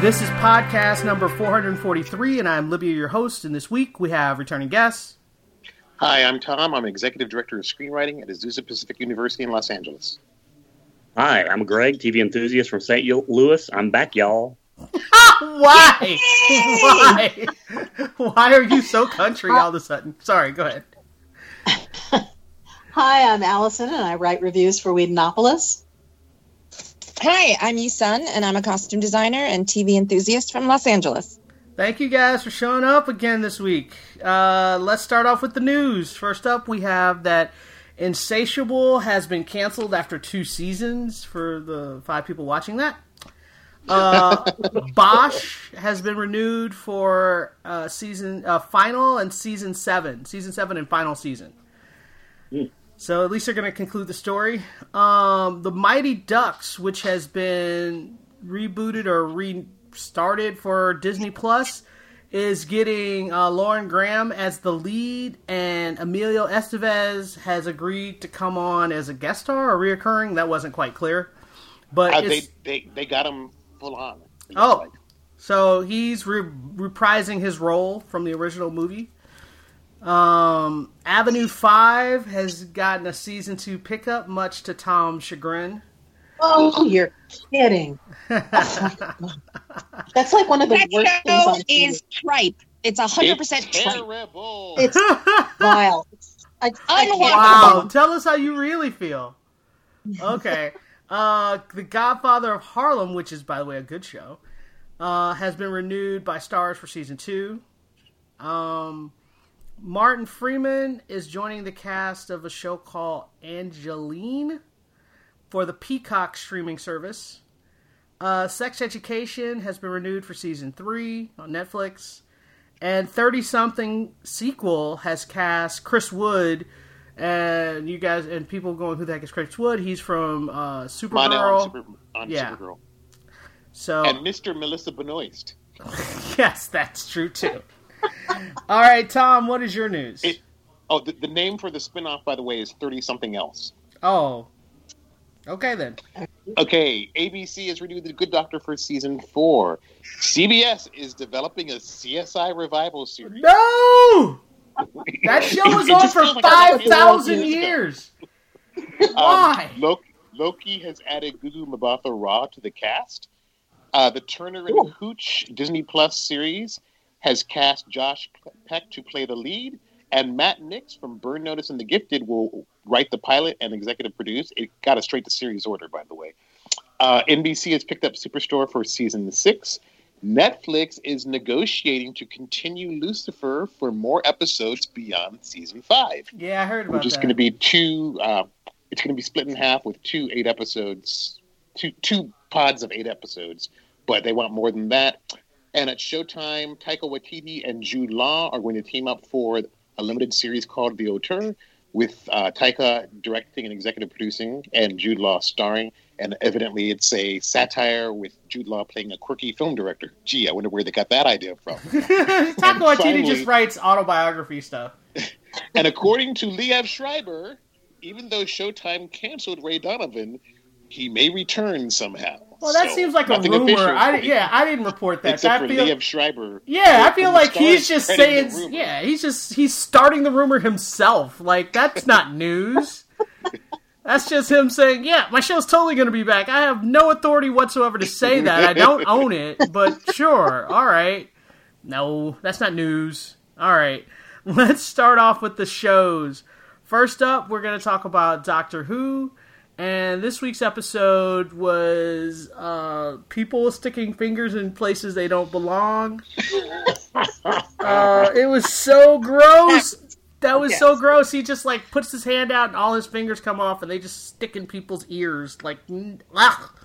This is podcast number 443, and I'm Lydia, your host. And this week we have returning guests. Hi, I'm Tom. I'm Executive Director of Screenwriting at Azusa Pacific University in Los Angeles. Hi, I'm Greg, TV enthusiast from St. Louis. I'm back, y'all. Why? Why? Why are you so country all of a sudden? Sorry, go ahead. Hi, I'm Allison, and I write reviews for Whedonopolis. Hi, I'm Yusun, and I'm a costume designer and TV enthusiast from Los Angeles. Thank you guys for showing up again this week. Uh, let's start off with the news. First up, we have that Insatiable has been canceled after two seasons for the five people watching that. Uh, Bosch has been renewed for uh, season uh, final and season seven, season seven and final season. So at least they're going to conclude the story. Um, the Mighty Ducks, which has been rebooted or restarted for Disney Plus, is getting uh, Lauren Graham as the lead, and Emilio Estevez has agreed to come on as a guest star or reoccurring. That wasn't quite clear, but Uh, they, they they got him full on. Oh. like. so he's re- reprising his role from the original movie. Um, Avenue Five has gotten a season two pickup, much to Tom's chagrin. Oh, you're kidding. That's like one of the That worst things show on is tripe. It's 100% It's tripe. terrible. It's vile. I, I can't- Wow, tell us how you really feel. Okay. Uh, the Godfather of Harlem, which is, by the way, a good show, uh, has been renewed by Stars for season two. Um, Martin Freeman is joining the cast of a show called Angelyne for the Peacock streaming service. Uh, Sex Education has been renewed for season three on Netflix. And 30 something sequel has cast Chris Wood. And you guys, and people going, who the heck is Chris Wood? He's from uh, Supergirl. on, Super, Yeah. Supergirl. So, And Mr. Melissa Benoist. yes, that's true too. All right, Tom, what is your news? It- Oh, the, the name for the spinoff, by the way, is 30 something else. oh, okay then. Okay, ABC has renewed The Good Doctor for season four. CBS is developing a CSI revival series. No! That show was on for feels like 5,000 years ago. years. Um, Why? Loki, Loki has added Gugu Mbatha Raw to the cast. Uh, the Turner and Cool. Hooch Disney Plus series has cast Josh Peck to play the lead, and Matt Nix from Burn Notice and The Gifted will write the pilot and executive produce. It got a straight to series order, by the way. Uh, NBC has picked up Superstore for season six. Netflix is negotiating to continue Lucifer for more episodes beyond season five Yeah, I heard about which is that. going to be two. Uh, it's going to be split in half with two eight episodes, two two pods of eight episodes. But they want more than that. And at Showtime, Taika Waititi and Jude Law are going to team up for a limited series called The Auteur, with uh, Taika directing and executive producing, and Jude Law starring. And evidently, it's a satire with Jude Law playing a quirky film director. Gee, I wonder where they got that idea from. Taika Waititi just writes autobiography stuff. And according to Liev Schreiber, even though Showtime canceled Ray Donovan, he may return somehow. Well, that So, seems like a rumor. official, I yeah, I didn't report that. Except I for feel, Liev Schreiber. yeah, I feel like he's just saying, yeah, he's just he's starting the rumor himself. Like that's not news. That's just him saying, "Yeah, my show's totally going to be back." I have no authority whatsoever to say that. I don't own it, but sure, all right. No, that's not news. All right, let's start off with the shows. First up, we're going to talk about Doctor Who, and this week's episode was uh, people sticking fingers in places they don't belong. Uh, it was so gross. That was so gross. He just like puts his hand out and all his fingers come off and they just stick in people's ears. Like, ugh.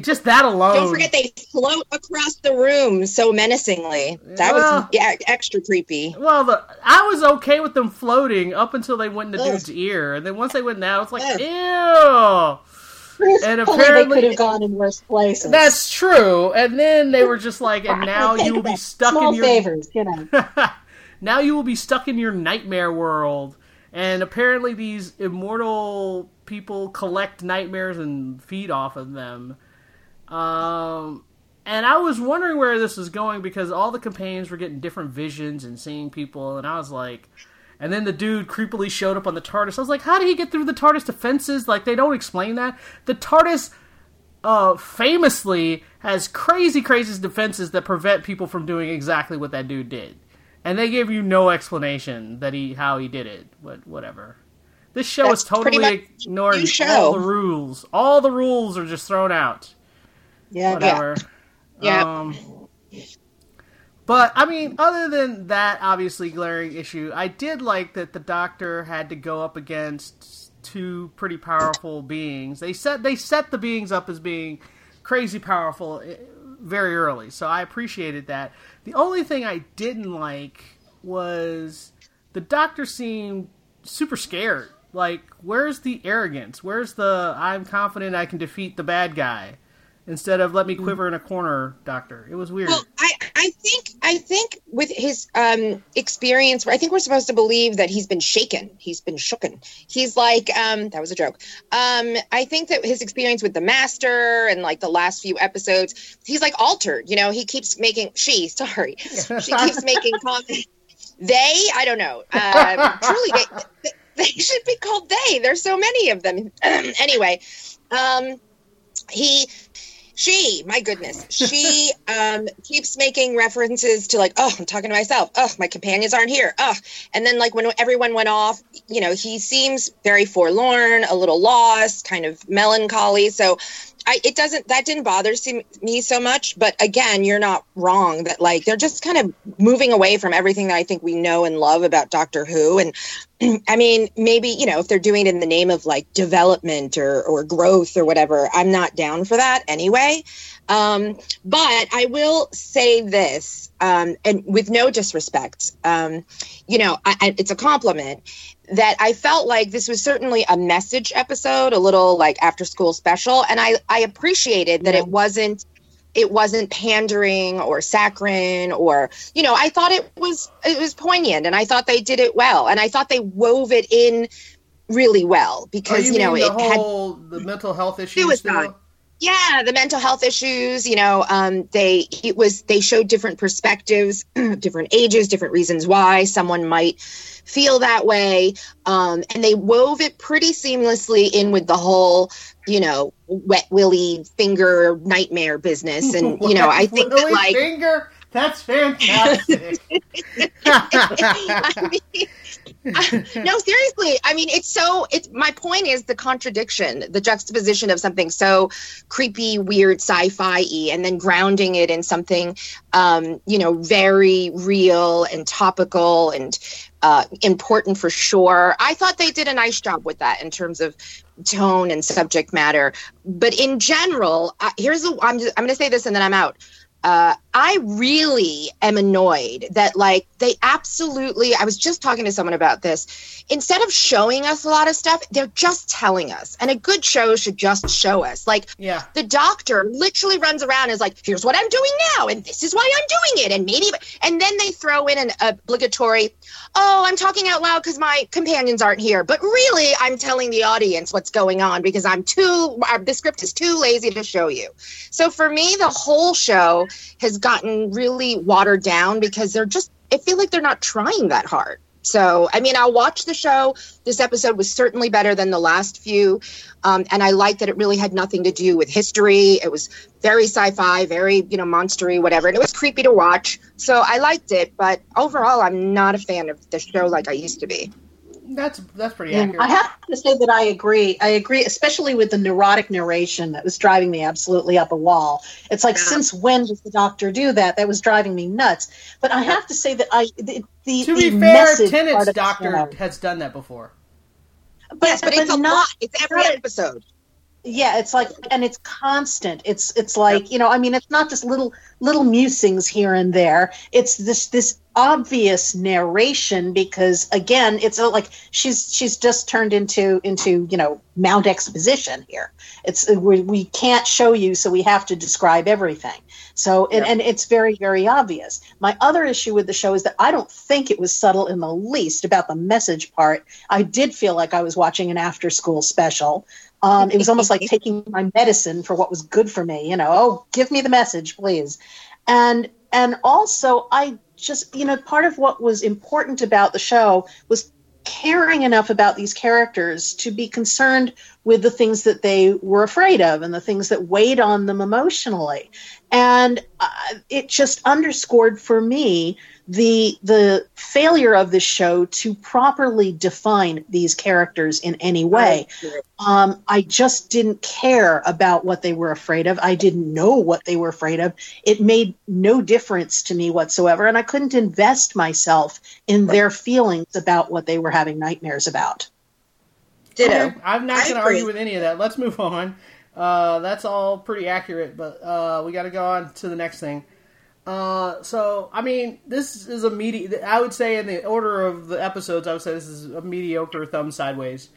Just that alone. Don't forget they float across the room so menacingly. That Well- was yeah, extra creepy. Well, the, I was okay with them floating up until they went in the Ugh. dude's ear, and then once they went down, it's like, Ugh. ew. And Hopefully they apparently- could have gone in worse places. That's true. And then they were just like, and now you will be stuck Small in your favors, you know. now you will be stuck in your nightmare world. And apparently, these immortal people collect nightmares and feed off of them. Um, and I was wondering where this was going because all the companions were getting different visions and seeing people, and I was like, and then the dude creepily showed up on the TARDIS. I was like, how did he get through the TARDIS defenses? Like, they don't explain that. The TARDIS uh, famously has crazy, crazy defenses that prevent people from doing exactly what that dude did, and they give you no explanation that he how he did it. But whatever. This show That's is totally ignoring all the rules. All the rules are just thrown out. Yeah, Whatever. Yeah. Um, but I mean, other than that, obviously glaring issue, I did like that the Doctor had to go up against two pretty powerful beings. They set they set the beings up as being crazy powerful eh, very early, so I appreciated that. The only thing I didn't like was the Doctor seemed super scared. Like, where's the arrogance? Where's the I'm confident I can defeat the bad guy? Instead of let me quiver in a corner, Doctor. It was weird. Well, I, I think I think with his um, experience, I think we're supposed to believe that he's been shaken. He's been shooken. He's like um, that was a joke. Um, I think that his experience with the Master and like the last few episodes, he's like altered. You know, he keeps making she sorry, she keeps making comments. They, I don't know. Um, truly, they, they should be called they. There's so many of them. anyway, um, he she my goodness. She um keeps making references to like oh i'm talking to myself. Oh my companions aren't here. Oh. And then like when everyone went off you know he seems very forlorn a little lost kind of melancholy. So I, it doesn't that didn't bother me so much. But again you're not wrong that like they're just kind of moving away from everything that i think we know and love about doctor who. And I mean, maybe, you know, if they're doing it in the name of like development or, or growth or whatever, I'm not down for that anyway. Um, but I will say this, um, and with no disrespect, um, you know, I, I, it's a compliment that I felt like this was certainly a message episode, a little like after school special. And I, I appreciated that it wasn't it wasn't pandering or saccharine or you know i thought it was it was poignant and i thought they did it well and i thought they wove it in really well Oh, because you, you, know it the had the mental health issues. Suicide. still? yeah the mental health issues you know um they it was they showed different perspectives different ages different reasons why someone might feel that way um and they wove it pretty seamlessly in with the whole you know wet willy finger nightmare business and you know i think that like finger. That's fantastic. I mean, no, seriously. I mean, it's so. It's my point is the contradiction, the juxtaposition of something so creepy, weird, sci-fi, and then grounding it in something, um, you know, very real and topical and uh, important for sure. I thought they did a nice job with that in terms of tone and subject matter. But in general, uh, here's the. I'm just, I'm going to say this and then I'm out uh, I really am annoyed that like they absolutely. I was just talking to someone about this. Instead of showing us a lot of stuff, they're just telling us. And a good show should just show us. Like yeah. the doctor literally runs around and is like, "Here's what I'm doing now, and this is why I'm doing it." And maybe, and then they throw in an obligatory, "Oh, I'm talking out loud because my companions aren't here," but really, I'm telling the audience what's going on because I'm too. The script is too lazy to show you. So for me, the whole show has gotten really watered down because they're just. I feel like they're not trying that hard. So, I mean, I'll watch the show. This episode was certainly better than the last few. Um, and I like that it really had nothing to do with history. It was very sci fi, very, you know, monstery, whatever. And it was creepy to watch. So I liked it. But overall, I'm not a fan of the show like I used to be. That's that's pretty Yeah, accurate. I have to say that I agree. I agree, especially with the neurotic narration that was driving me absolutely up a wall. It's like, Yeah. since when does the doctor do that? That was driving me nuts. But I have to say that I the, the to the be fair, message part Tennant's doctor has done that before. but, yes, but, it's a not lot. It's every episode. Yeah it's like and it's constant. It's it's like you know i mean it's not just little little musings here and there. It's this this obvious narration because again it's uh, like she's she's just turned into into you know mount exposition here. It's uh, we, we can't show you so we have to describe everything. So and, and it's very very obvious. My other issue with the show is that i don't think it was subtle in the least about the message part. I did feel like i was watching an after school special um, it was almost like taking my medicine for what was good for me. You know, oh, give me the message, please. And and also, I just you know, part of what was important about the show was caring enough about these characters to be concerned with the things that they were afraid of and the things that weighed on them emotionally and uh, it just underscored for me the the failure of the show to properly define these characters in any way. Um, I just didn't care about what they were afraid of. I didn't know what they were afraid of. It made no difference to me whatsoever, and I couldn't invest myself in their feelings about what they were having nightmares about. Ditto. Okay, I'm not going to argue with any of that. Let's move on. Uh, that's all pretty accurate, but uh, we got to go on to the next thing. Uh, so, I mean, this is a medi- I would say, in the order of the episodes, I would say this is a mediocre thumb sideways.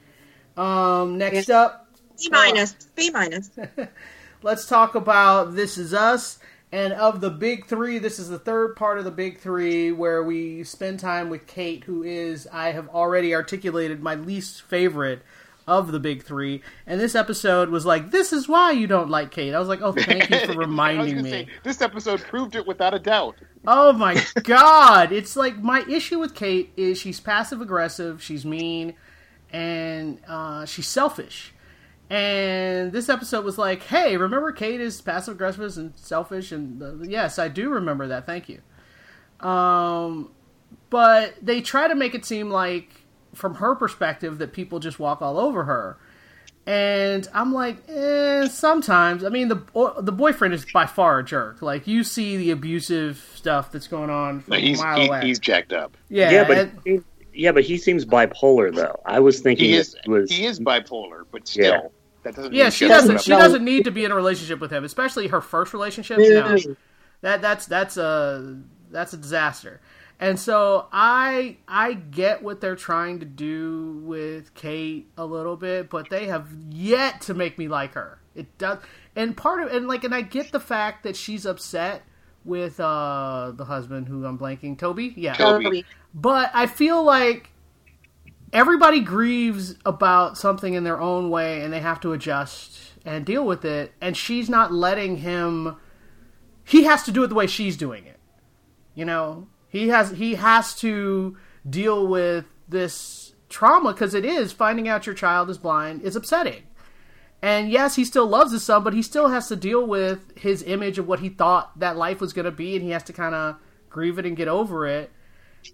Um, next up, B minus. B minus. let's talk about This Is Us. And of the big three, this is the third part of the big three where we spend time with Kate, who is, I have already articulated, my least favorite of the big three. And this episode was like, This is why you don't like Kate. I was like, Oh, thank you for reminding me. say, this episode proved it without a doubt. Oh my god! It's like my issue with Kate is she's passive aggressive, she's mean, and uh, she's selfish. And this episode was like, hey, remember Kate is passive aggressive and selfish? And uh, yes, I do remember that. Thank you. Um, but they try to make it seem like, from her perspective, that people just walk all over her. And I'm like, eh, sometimes. I mean, the the boyfriend is by far a jerk. Like you see the abusive stuff that's going on from No, he's a mile he, away. he's jacked up. yeah, Yeah, but and- he, yeah, but he seems bipolar though. I was thinking He is it was he is bipolar, but still, Yeah. that doesn't. yeah, she doesn't. to She doesn't need to be in a relationship with him, especially her first relationship. No, that that's that's a that's a disaster. And so I I get what they're trying to do with Kate a little bit, but they have yet to make me like her. It does, and part of and like and I get the fact that she's upset with uh the husband who I'm blanking Toby. Yeah, Toby. but I feel like everybody grieves about something in their own way and they have to adjust and deal with it and she's not letting him he has to do it the way she's doing it you know he has he has to deal with this trauma because it is finding out your child is blind is upsetting. And yes he still loves his son but he still has to deal with his image of what he thought that life was going to be and he has to kind of grieve it and get over it.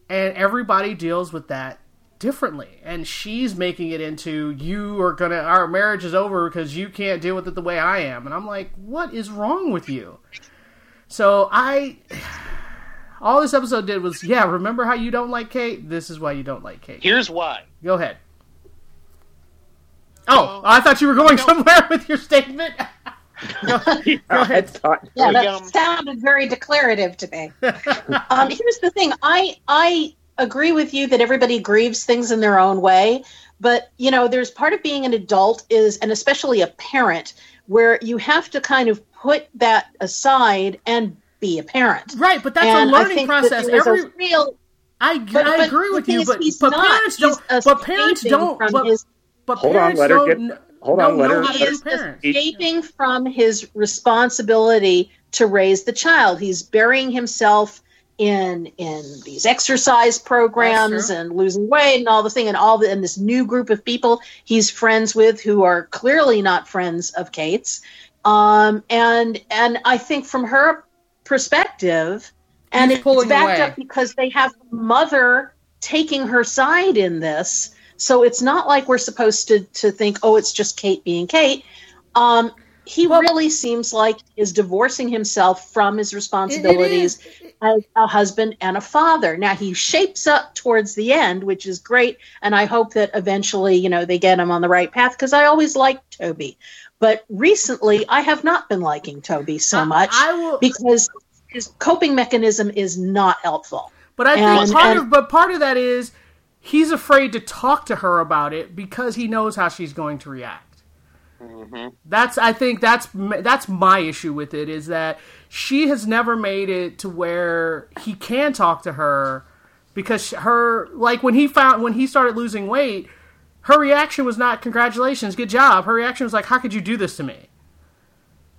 And everybody deals with that differently and she's making it into you are gonna our marriage is over because you can't deal with it the way i am. And i'm like what is wrong with you? So i all this episode did was yeah remember how you don't like kate? This is why you don't like kate. Here's why. go ahead. Oh i thought you were going somewhere with your statement. Go, go ahead. Yeah, that sounded very declarative to me. um, here's the thing: I I agree with you that everybody grieves things in their own way, but you know, there's part of being an adult is, and especially a parent, where you have to kind of put that aside and be a parent. right but that's and a I learning think process there was a every real, I, but, I but agree with you, but but not. parents don't. But parents don't. from But, his but Hold on, parents let her don't. get- kn- hold on, don't let her- how to he is escaping from his responsibility to raise the child. He's burying himself in in these exercise programs and losing weight and all the thing and all the and this new group of people he's friends with who are clearly not friends of Kate's. Um, and and I think from her perspective, and it's backed away. up because they have the mother taking her side in this. So it's not like we're supposed to to think, oh, it's just Kate being Kate. Um, he Well- really seems like is divorcing himself from his responsibilities as a husband and a father. Now he shapes up towards the end, which is great, and I hope that eventually, you know, they get him on the right path because I always liked Toby. But recently, I have not been liking Toby so I- much I will- because his coping mechanism is not helpful. But I think part and- of but part of that is he's afraid to talk to her about it because he knows how she's going to react. Mm-hmm. That's I think that's that's my issue with it is that she has never made it to where he can talk to her because her like when he found when he started losing weight, her reaction was not congratulations, good job. Her reaction was like, how could you do this to me?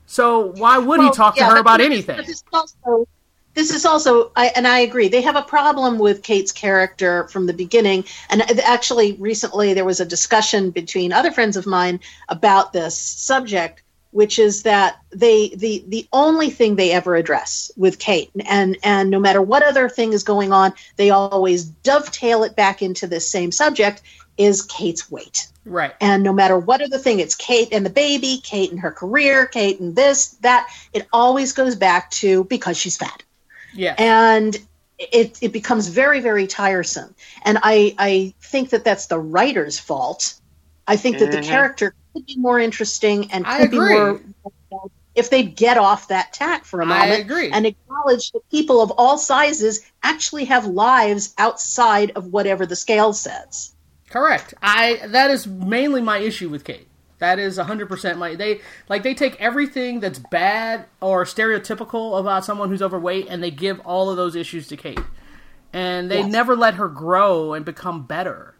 So why would he Well, talk to her about this- anything? This is also, this is also I, and I agree. They have a problem with Kate's character from the beginning. And actually, recently there was a discussion between other friends of mine about this subject, which is that they the the only thing they ever address with Kate, and and no matter what other thing is going on, they always dovetail it back into this same subject. Is Kate's weight. Right. And no matter what other thing, it's Kate and the baby, Kate and her career, Kate and this, that. It always goes back to because she's fat. Yeah. And it, it becomes very, very tiresome. And I, I think that that's the writer's fault. I think that the Mhm. character could be more interesting and I could be agree. more if they get off that tack for a moment agree. and acknowledge that people of all sizes actually have lives outside of whatever the scale says. Correct. I that is mainly my issue with Kate. That is 100% my they like they take everything that's bad or stereotypical about someone who's overweight and they give all of those issues to Kate. And they Yes. never let her grow and become better.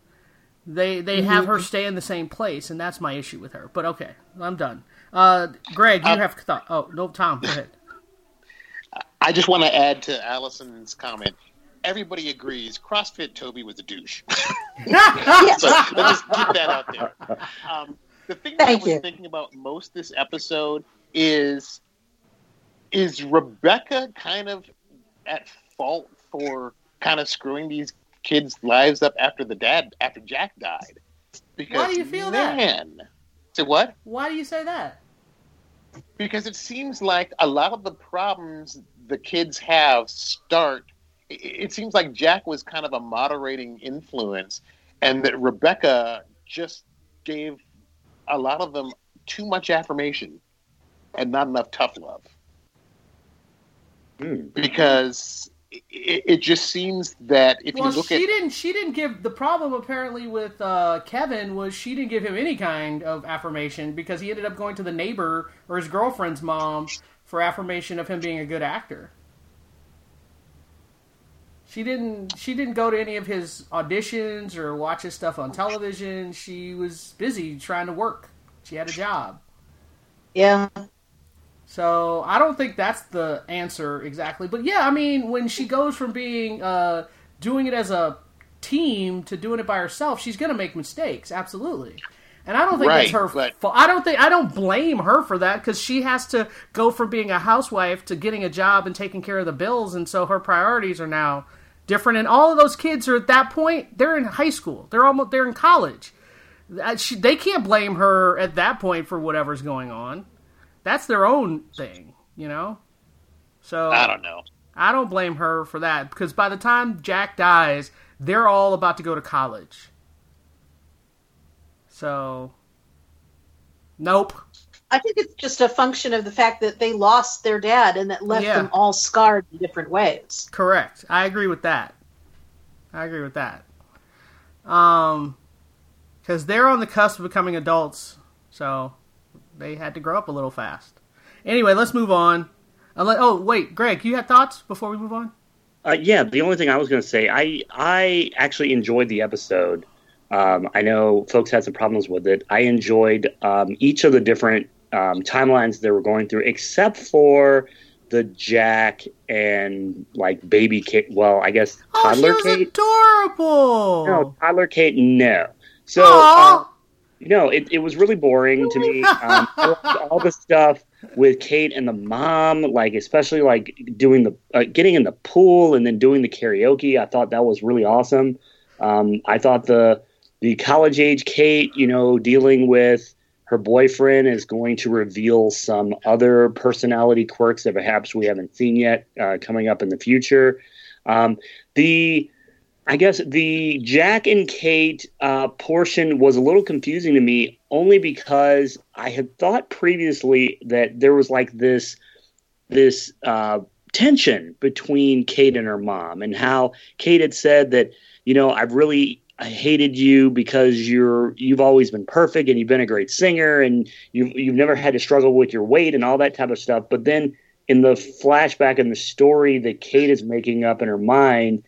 They they have Mm-hmm. her stay in the same place and that's my issue with her. But okay, I'm done. Uh Greg, you Uh, have thought. Oh, no, Tom, go ahead. I just want to add to Allison's comment. Everybody agrees CrossFit Toby was a douche. so let's just keep that out there. Um, the thing that Thank I was you. thinking about most this episode is is Rebecca kind of at fault for kind of screwing these kids' lives up after the dad after Jack died? Because Why do you feel that? To what? Why do you say that? because it seems like a lot of the problems the kids have start it, it seems like jack was kind of a moderating influence and that rebecca just gave a lot of them too much affirmation and not enough tough love Hmm. because it, it just seems that if well, you look she at didn't. She didn't give the problem. Apparently, with uh, Kevin was she didn't give him any kind of affirmation because he ended up going to the neighbor or his girlfriend's mom for affirmation of him being a good actor. She didn't. She didn't go to any of his auditions or watch his stuff on television. She was busy trying to work. She had a job. Yeah. So I don't think that's the answer exactly. But yeah, I mean, when she goes from being uh, doing it as a team to doing it by herself, she's going to make mistakes. Absolutely. And I don't think that's Right, her but- fault. I don't think I don't blame her for that because she has to go from being a housewife to getting a job and taking care of the bills, and so her priorities are now different. And all of those kids are at that point; they're in high school. They're almost they're in college. Uh, she, they can't blame her at that point for whatever's going on that's their own thing, you know. So i don't know I don't blame her for that because by the time Jack dies, they're all about to go to college. So, nope. I think it's just a function of the fact that they lost their dad and that left Yeah. them all scarred in different ways. Correct. I agree with that. I agree with that. Um, because they're on the cusp of becoming adults, so they had to grow up a little fast. Anyway, let's move on. Unless, oh wait, Greg, you had thoughts before we move on? Uh, yeah, the only thing I was going to say, I I actually enjoyed the episode. Um, I know folks had some problems with it. I enjoyed um, each of the different um, timelines they were going through, except for the Jack and like baby Kate. Well, I guess Oh, she toddler was Kate. adorable. No, toddler Kate. No. So. Uh, no, it, it was really boring to me. Um, all the stuff with Kate and the mom, like especially like doing the uh, getting in the pool and then doing the karaoke. I thought that was really awesome. Um, I thought the the college age Kate, you know, dealing with her boyfriend is going to reveal some other personality quirks that perhaps we haven't seen yet uh, coming up in the future. Um, the I guess the Jack and Kate uh, portion was a little confusing to me, only because I had thought previously that there was like this this uh, tension between Kate and her mom, and how Kate had said that you know I've really I hated you because you're you've always been perfect and you've been a great singer and you've you've never had to struggle with your weight and all that type of stuff. But then in the flashback in the story that Kate is making up in her mind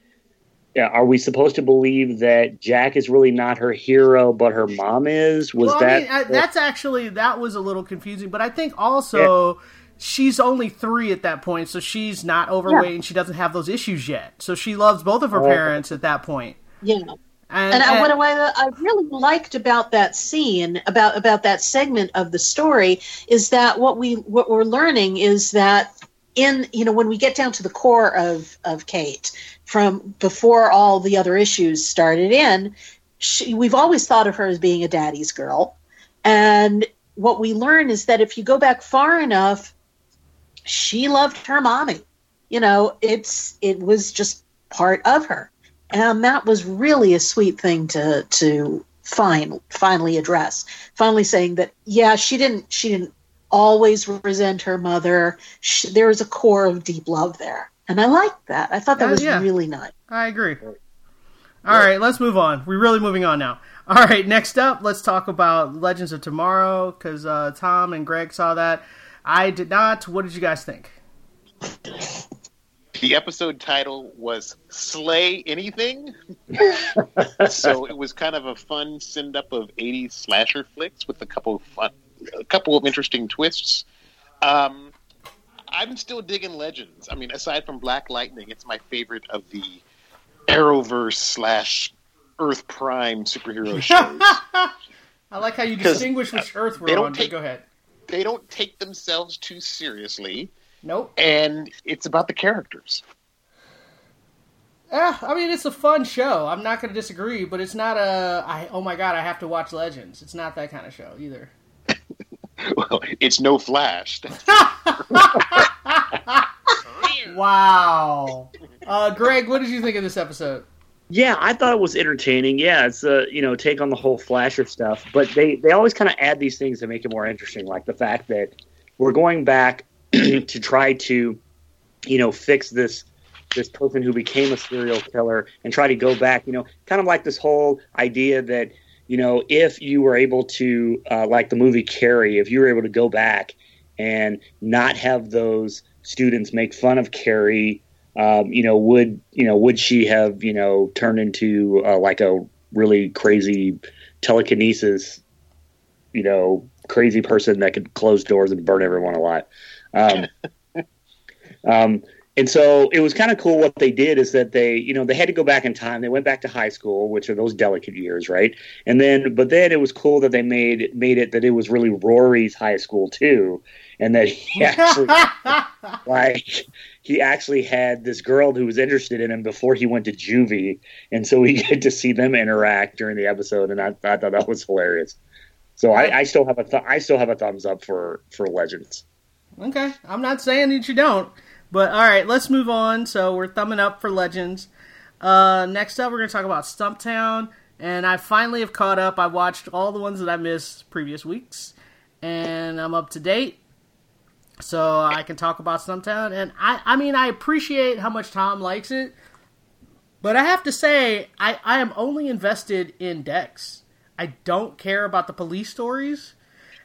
uh, are we supposed to believe that Jack is really not her hero, but her mom is? Was well, that I mean, uh, I, that's actually that was a little confusing, but I think also she's only three at that point, so she's not overweight and she doesn't have those issues yet. So she loves both of her Oh. parents at that point. Yeah. And, And, I uh, and- what I, I really liked about that scene, about about that segment of the story, is that what we what we're learning is that in you know when we get down to the core of of Kate from before all the other issues started in, she, we've always thought of her as being a daddy's girl, and what we learn is that if you go back far enough, she loved her mommy. You know, it's it was just part of her and that was really a sweet thing to to find finally address finally saying that yeah she didn't she didn't always resent her mother she, there was a core of deep love there and i liked that i thought that Uh, was yeah. really nice I agree. All right, let's move on. We're really moving on now. All right, next up, let's talk about Legends of Tomorrow because uh, Tom and Greg saw that. I did not. What did you guys think? The episode title was Slay Anything. so it was kind of a fun send up of 80s slasher flicks with a couple of fun, a couple of interesting twists. Um, I'm still digging Legends. I mean, aside from Black Lightning, it's my favorite of the Arrowverse slash Earth Prime superhero shows. I like how you distinguish which Earth they we're on. take- Go ahead. they don't take themselves too seriously, Nope. and it's about the characters. Yeah, I mean it's a fun show. I'm not going to disagree, but it's not a. I, oh my god, I have to watch Legends. It's not that kind of show either. Well, it's no Flash. Wow. Uh, Greg, what did you think of this episode? Yeah, I thought it was entertaining. Yeah, it's a you know take on the whole flasher stuff, but they they always kind of add these things to make it more interesting, like the fact that we're going back to try to you know fix this this person who became a serial killer and try to go back. You know, kind of like this whole idea that you know if you were able to uh, like the movie Carrie, if you were able to go back and not have those students make fun of Carrie um, you know, would you know, would she have you know turned into uh, like a really crazy telekinesis, you know, crazy person that could close doors and burn everyone alive? Um, um, and so it was kind of cool. What they did is that they, you know, they had to go back in time. They went back to high school, which are those delicate years, right? And then, but then it was cool that they made made it that it was really Rory's high school too, and that he actually like he actually had this girl who was interested in him before he went to juvie, and so we get to see them interact during the episode, and I, I thought that was hilarious. So I, I still have a th- I still have a thumbs up for for Legends. Okay, I'm not saying that you don't, but all right, let's move on. So we're thumbing up for Legends. Uh, next up, we're going to talk about Stumptown, and I finally have caught up. I watched all the ones that I missed previous weeks, and I'm up to date. So I can talk about Stumptown, and I, I mean, I appreciate how much Tom likes it, but I have to say, I, I am only invested in Dex. I don't care about the police stories,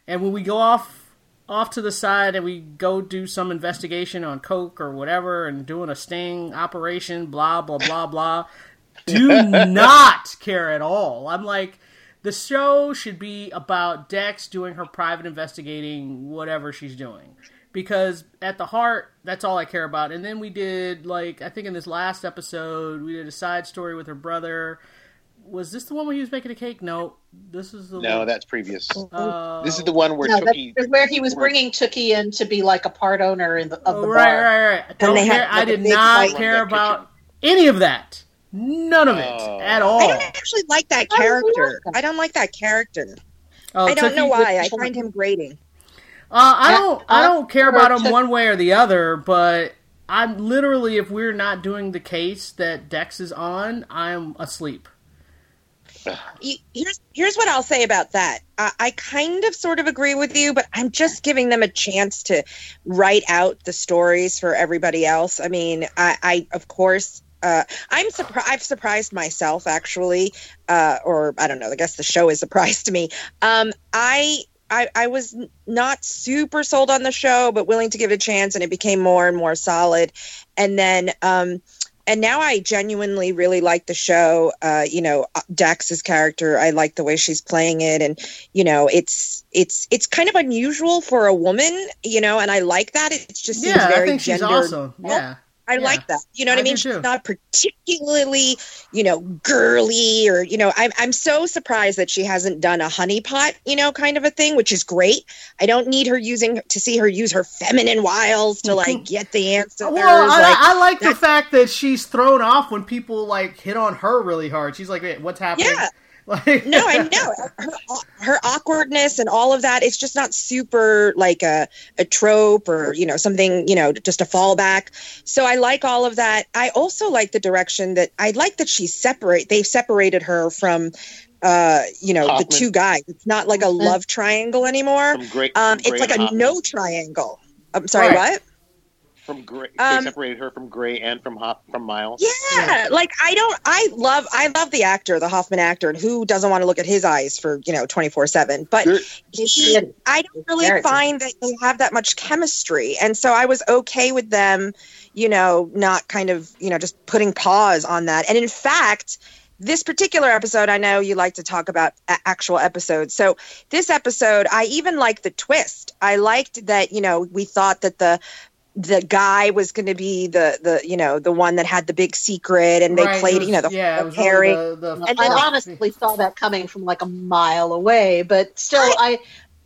and when we go off off to the side and we go do some investigation on coke or whatever and doing a sting operation blah blah blah blah. Do not care at all. I'm like the show should be about dex doing her private investigating whatever she's doing. Because at the heart that's all i care about. And then we did like i think in this last episode we did a side story with her brother was this the one where he was making a cake no this is the No, one that's previous. uh, This is the one where no, Tookie. that's where he was bringing Tookie in to be like a part owner in the, of the Oh, right, bar. right, right. Don't care. I like, a did not care Run that about any of that. None of it Oh. at all. I don't actually like that character. I don't like that character. Oh, I don't Tookie- know why. I find him grating. Uh, I don't. I I- don't care about him Took- one way or the other, but I'm literally, if we're not doing the case that Dex is on, I'm asleep. Here's here's what I'll say about that. I, I kind of sort of agree with you, but I'm just giving them a chance to write out the stories for everybody else. I mean, I, I of course. Uh, I'm surprised. I've surprised myself, actually, uh, or I don't know. I guess the show is surprised to me. Um, I I, I was not super sold on the show, but willing to give it a chance, and it became more and more solid. And then, um, and now I genuinely really like the show. Uh, you know, Dax's character, I like the way she's playing it, and you know, it's it's it's kind of unusual for a woman, you know, and I like that. It's just seems Yeah, I very think she's awesome. Yeah. I Yeah. like that. You know what I I, mean? She's not particularly, you know, girly or, you know, I'm I'm so surprised that she hasn't done a honeypot, you know, kind of a thing, which is great. I don't need her using to see her use her feminine wiles to like get the answer. Well, I, like, I like the fact that she's thrown off when people like hit on her really hard. She's like, "Wait, what's happening?" Yeah. Like, no, I know her, her awkwardness and all of that. It's just not super like a a trope or you know something you know just a fallback. So I like all of that. I also like the direction that I like that she separate. They've separated her from. Uh, you know, the two guys. It's not like a love triangle anymore. Great, Um, it's like and a Hoffman. no triangle. I'm sorry, Right. what? From Gray, Um, they separated her from Gray and from Hop, from Miles. Yeah, like I don't. I love. I love the actor, the Hoffman actor, and who doesn't want to look at his eyes for you know twenty four seven? But There- he, I don't really Character. find that they have that much chemistry, and so I was okay with them, you know, not kind of you know just putting pause on that. And in fact, this particular episode, I know you like to talk about a- actual episodes. So this episode, I even liked the twist. I liked that you know we thought that the the guy was going to be the the you know the one that had the big secret, and they Right, played was- you know the yeah, it whole was really pairing. the, the, And I honestly saw that coming from like a mile away, but still, I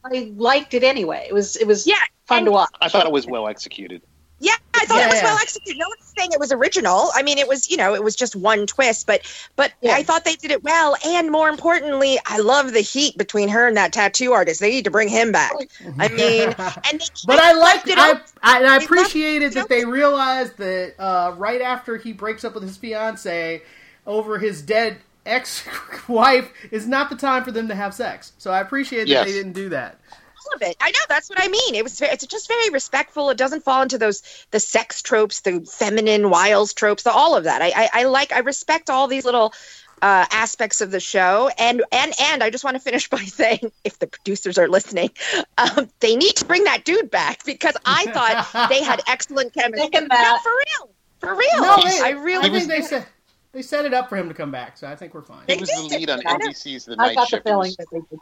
I liked it anyway. It was it was Yeah, fun to watch. I thought it was well executed. Yeah, I thought Yeah, it was yeah. well executed. No one's saying it was original. I mean, it was you know it was just one twist, but but Yeah. I thought they did it well. And more importantly, I love the heat between her and that tattoo artist. They need to bring him back. I mean, and they But I liked it I, up. I, and I They left appreciated it that they realized that uh, right after he breaks up with his fiance over his dead ex-wife is not the time for them to have sex. So I appreciate that Yes. they didn't do that. All of it. I know that's what I mean. It was ve- it's just very respectful. It doesn't fall into those the sex tropes, the feminine wiles tropes, the, all of that. I, I I like I respect all these little uh, aspects of the show, and and and I just want to finish by saying, if the producers are listening, um, they need to bring that dude back because I thought they had excellent chemistry. Second No, for real, for real. No, they, I really I was- think they set they set it up for him to come back. So I think we're fine. He was the lead on I know. NBC's The I Night got the Shift. It feeling that they did.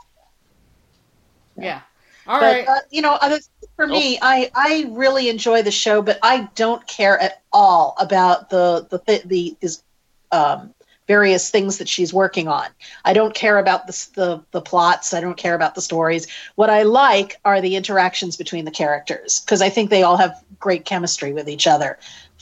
Yeah. All but right. uh, you know, other, for me, I I really enjoy the show, but I don't care at all about the the the, the is, um, various things that she's working on. I don't care about the, the the plots. I don't care about the stories. What I like are the interactions between the characters because I think they all have great chemistry with each other.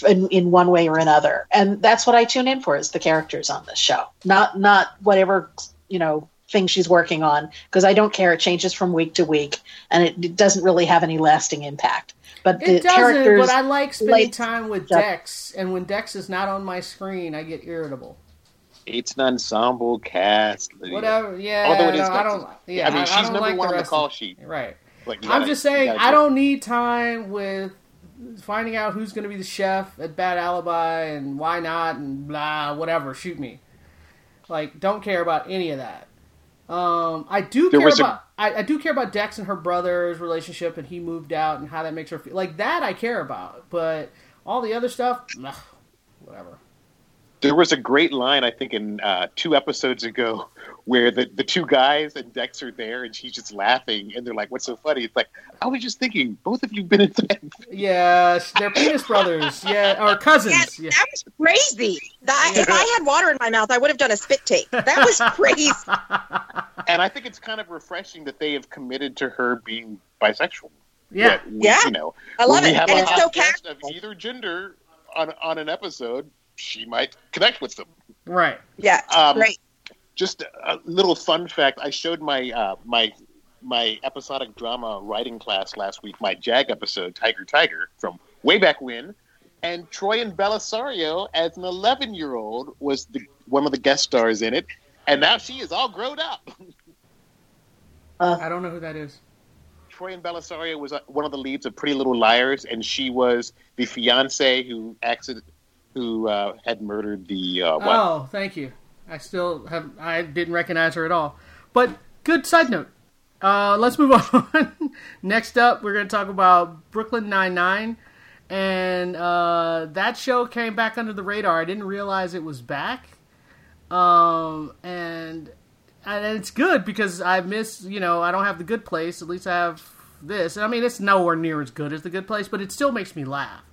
In, in one way or another, and that's what I tune in for is the characters on this show, not not whatever you know thing she's working on because I don't care. It changes from week to week, and it, it doesn't really have any lasting impact. But the It doesn't, characters, but I like spending like- time with Yeah. Dex, and when Dex is not on my screen, I get irritable. It's an ensemble cast. Lydia. Whatever, yeah. Although it is no, I don't. Yeah, I mean, she's don't number like one the on the call of- sheet. Right. But you I'm just saying, I don't need time with finding out who's going to be the chef at Bad Alibi and why not and blah, whatever. Shoot me. Like, don't care about any of that. Um, I do There care about I, I do care about Dex and her brother's relationship and he moved out and how that makes her feel. Like that, I care about, but all the other stuff, ugh, whatever. There was a great line, I think, in uh, two episodes ago, where the, the two guys and Dex are there, and she's just laughing, and they're like, "What's so funny?" It's like, I was just thinking, both of you been inside. Yeah, they're penis brothers. Yeah, or cousins. Yeah, Yeah. that was crazy. That, If I had water in my mouth, I would have done a spit take. That was crazy. And I think it's kind of refreshing that they have committed to her being bisexual. Yeah. We- Yeah. you know, I love it, and it's hot so guest casual. of either gender on on an episode, she might connect with them. Right. Yeah, Um, great. Just a little fun fact i showed my uh, my my episodic drama writing class last week my jag episode tiger tiger from way back when and Troian Bellisario as an 11 year old was the, one of the guest stars in it, and now she is all grown up. I don't know who that is. Troian Bellisario was uh, one of the leads of Pretty Little Liars, and she was the fiance who accident who uh, had murdered the uh, what? Oh, thank you. I still have. I didn't recognize her at all. But good side note. Uh, let's move on. Next up, we're going to talk about Brooklyn Nine Nine, and uh, that show came back under the radar. I didn't realize it was back, um, and and it's good because I miss. You know, I don't have the Good Place. At least I have this. I mean, it's nowhere near as good as the Good Place, but it still makes me laugh.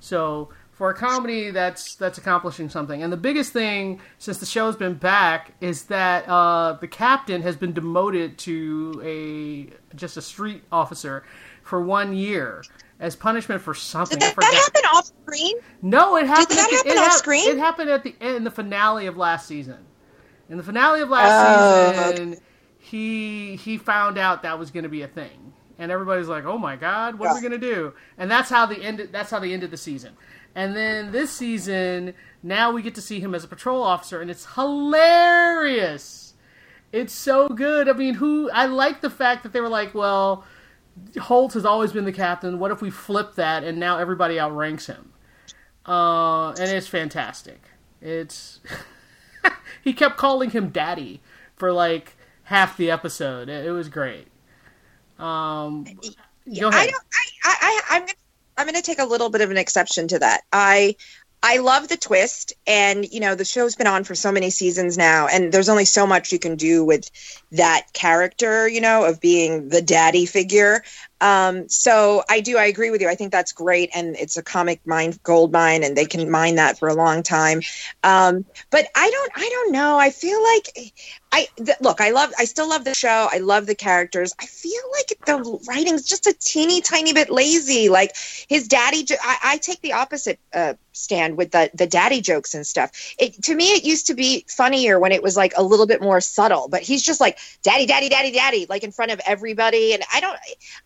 So for a comedy that's that's accomplishing something. And the biggest thing since the show's been back is that uh, the captain has been demoted to a just a street officer for one year as punishment for something. Did that, that happen off screen? No, it happened. Did that at the, happen it, off hap- screen? it happened at the in the finale of last season. In the finale of last Oh, season, he he found out that was going to be a thing, and everybody's like, "Oh my god, what are we going to do?" And that's how the ended. That's how they ended the season. And then this season, now we get to see him as a patrol officer, and it's hilarious. It's so good. I mean, who I like the fact that they were like, well, Holt has always been the captain. What if we flip that and now everybody outranks him? Uh, and it's fantastic. It's he kept calling him daddy for like half the episode. It, was great. Um, go I don't. I, I, I I'm gonna, I'm going to take a little bit of an exception to that. I I love the twist, and you know the show's been on for so many seasons now, and there's only so much you can do with that character, you know, of being the daddy figure. Um, so I do. I agree with you. I think that's great, and it's a comic mine gold mine, and they can mine that for a long time. Um, but I don't. I don't know. I feel like I th- look. I love. I still love the show. I love the characters. I feel like the writing's just a teeny tiny bit lazy. Like his daddy. Jo- I, I take the opposite uh, stand with the the daddy jokes and stuff. It to me, it used to be funnier when it was like a little bit more subtle. But he's just like daddy, daddy, daddy, daddy, like in front of everybody. And I don't.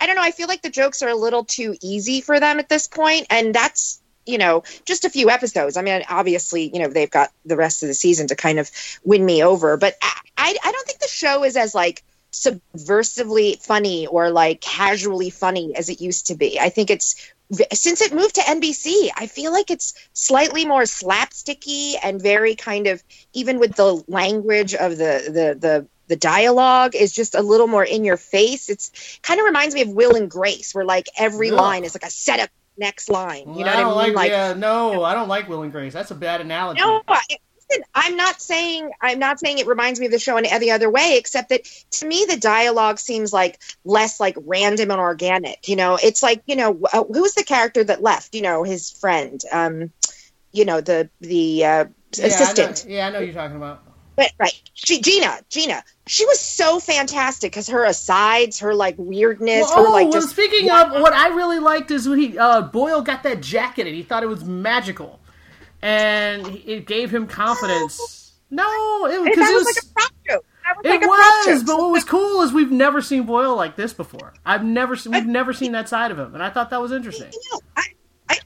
I don't know. I feel like the jokes are a little too easy for them at this point, and that's you know just a few episodes. I mean, obviously, you know they've got the rest of the season to kind of win me over, but I I, don't think the show is as like subversively funny or like casually funny as it used to be. I think it's since it moved to NBC, I feel like it's slightly more slapsticky and very kind of even with the language of the the the the dialogue is just a little more in your face. It's kind of reminds me of Will and Grace, where like every line is like a setup next line. You know I don't what I mean? like, yeah, no, I don't like Will and Grace. That's a bad analogy. No, I, listen, I'm not saying I'm not saying it reminds me of the show in any other way, except that to me the dialogue seems like less like random and organic. You know, it's like you know uh, who was the character that left? You know, his friend. Um, you know the the uh, yeah, assistant. I know, yeah, I know you're talking about. But right, she, Gina, Gina, she was so fantastic because her asides, her like weirdness, Well, her oh, like well, just speaking of, what I really liked is when he uh, Boyle got that jacket and he thought it was magical, and it gave him confidence. No, it it was was. like a prop joke. Was it like was, but what was cool is we've never seen Boyle like this before. I've never seen, we've never seen that side of him, and I thought that was interesting. I, I,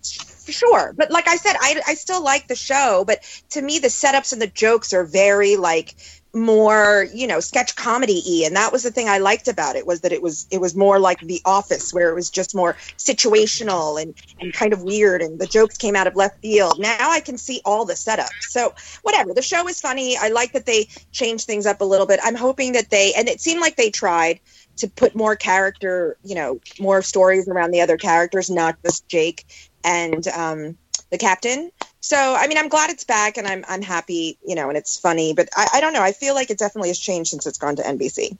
sure, but like I said, I, I still like the show, but to me, the setups and the jokes are very like more, you know, sketch comedy y, and that was the thing I liked about it was that it was it was more like The Office, where it was just more situational and and kind of weird, and the jokes came out of left field. Now I can see all the setups, so whatever. The show is funny. I like that they changed things up a little bit. I'm hoping that they and it seemed like they tried to put more character, you know, more stories around the other characters, not just Jake and um, the captain. So, I mean, I'm glad it's back, and I'm I'm happy, you know, and it's funny. But I, I don't know. I feel like it definitely has changed since it's gone to NBC.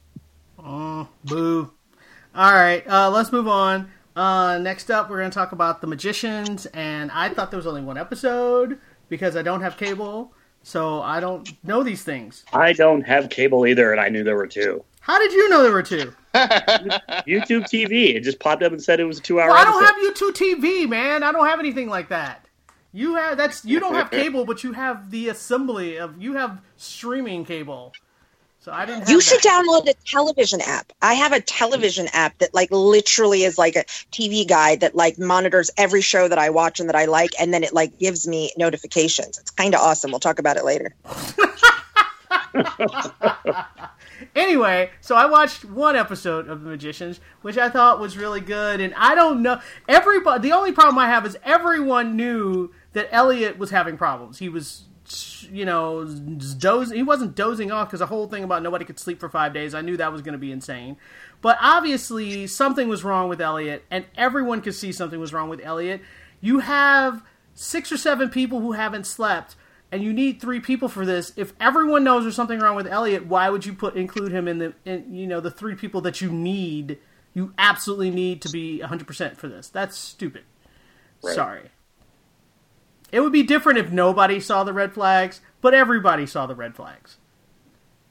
Oh, boo. All right, uh, let's move on. Uh, next up, we're going to talk about The Magicians, and I thought there was only one episode because I don't have cable, so I don't know these things. I don't have cable either, and I knew there were two. How did you know there were two? YouTube TV. It just popped up and said it was a two-hour Well, I don't have YouTube TV, man. I don't have anything like that. You have that's you don't have cable, but you have the assembly of you have streaming cable. So I didn't. Have You should that. download a television app. I have a television app that like literally is like a TV guide that like monitors every show that I watch and that I like, and then it like gives me notifications. It's kind of awesome. We'll talk about it later. anyway, so I watched one episode of The Magicians, which I thought was really good, and I don't know everybody. The only problem I have is everyone knew that Eliot was having problems. He was, you know, dozing. He wasn't dozing off because the whole thing about nobody could sleep for five days. I knew that was going to be insane, but obviously something was wrong with Eliot, and everyone could see something was wrong with Eliot. You have six or seven people who haven't slept and you need three people for this. If everyone knows there's something wrong with Eliot, why would you put include him in the in, you know the three people that you need? You absolutely need to be 100% for this. That's stupid. Right. Sorry. It would be different if nobody saw the red flags, but everybody saw the red flags.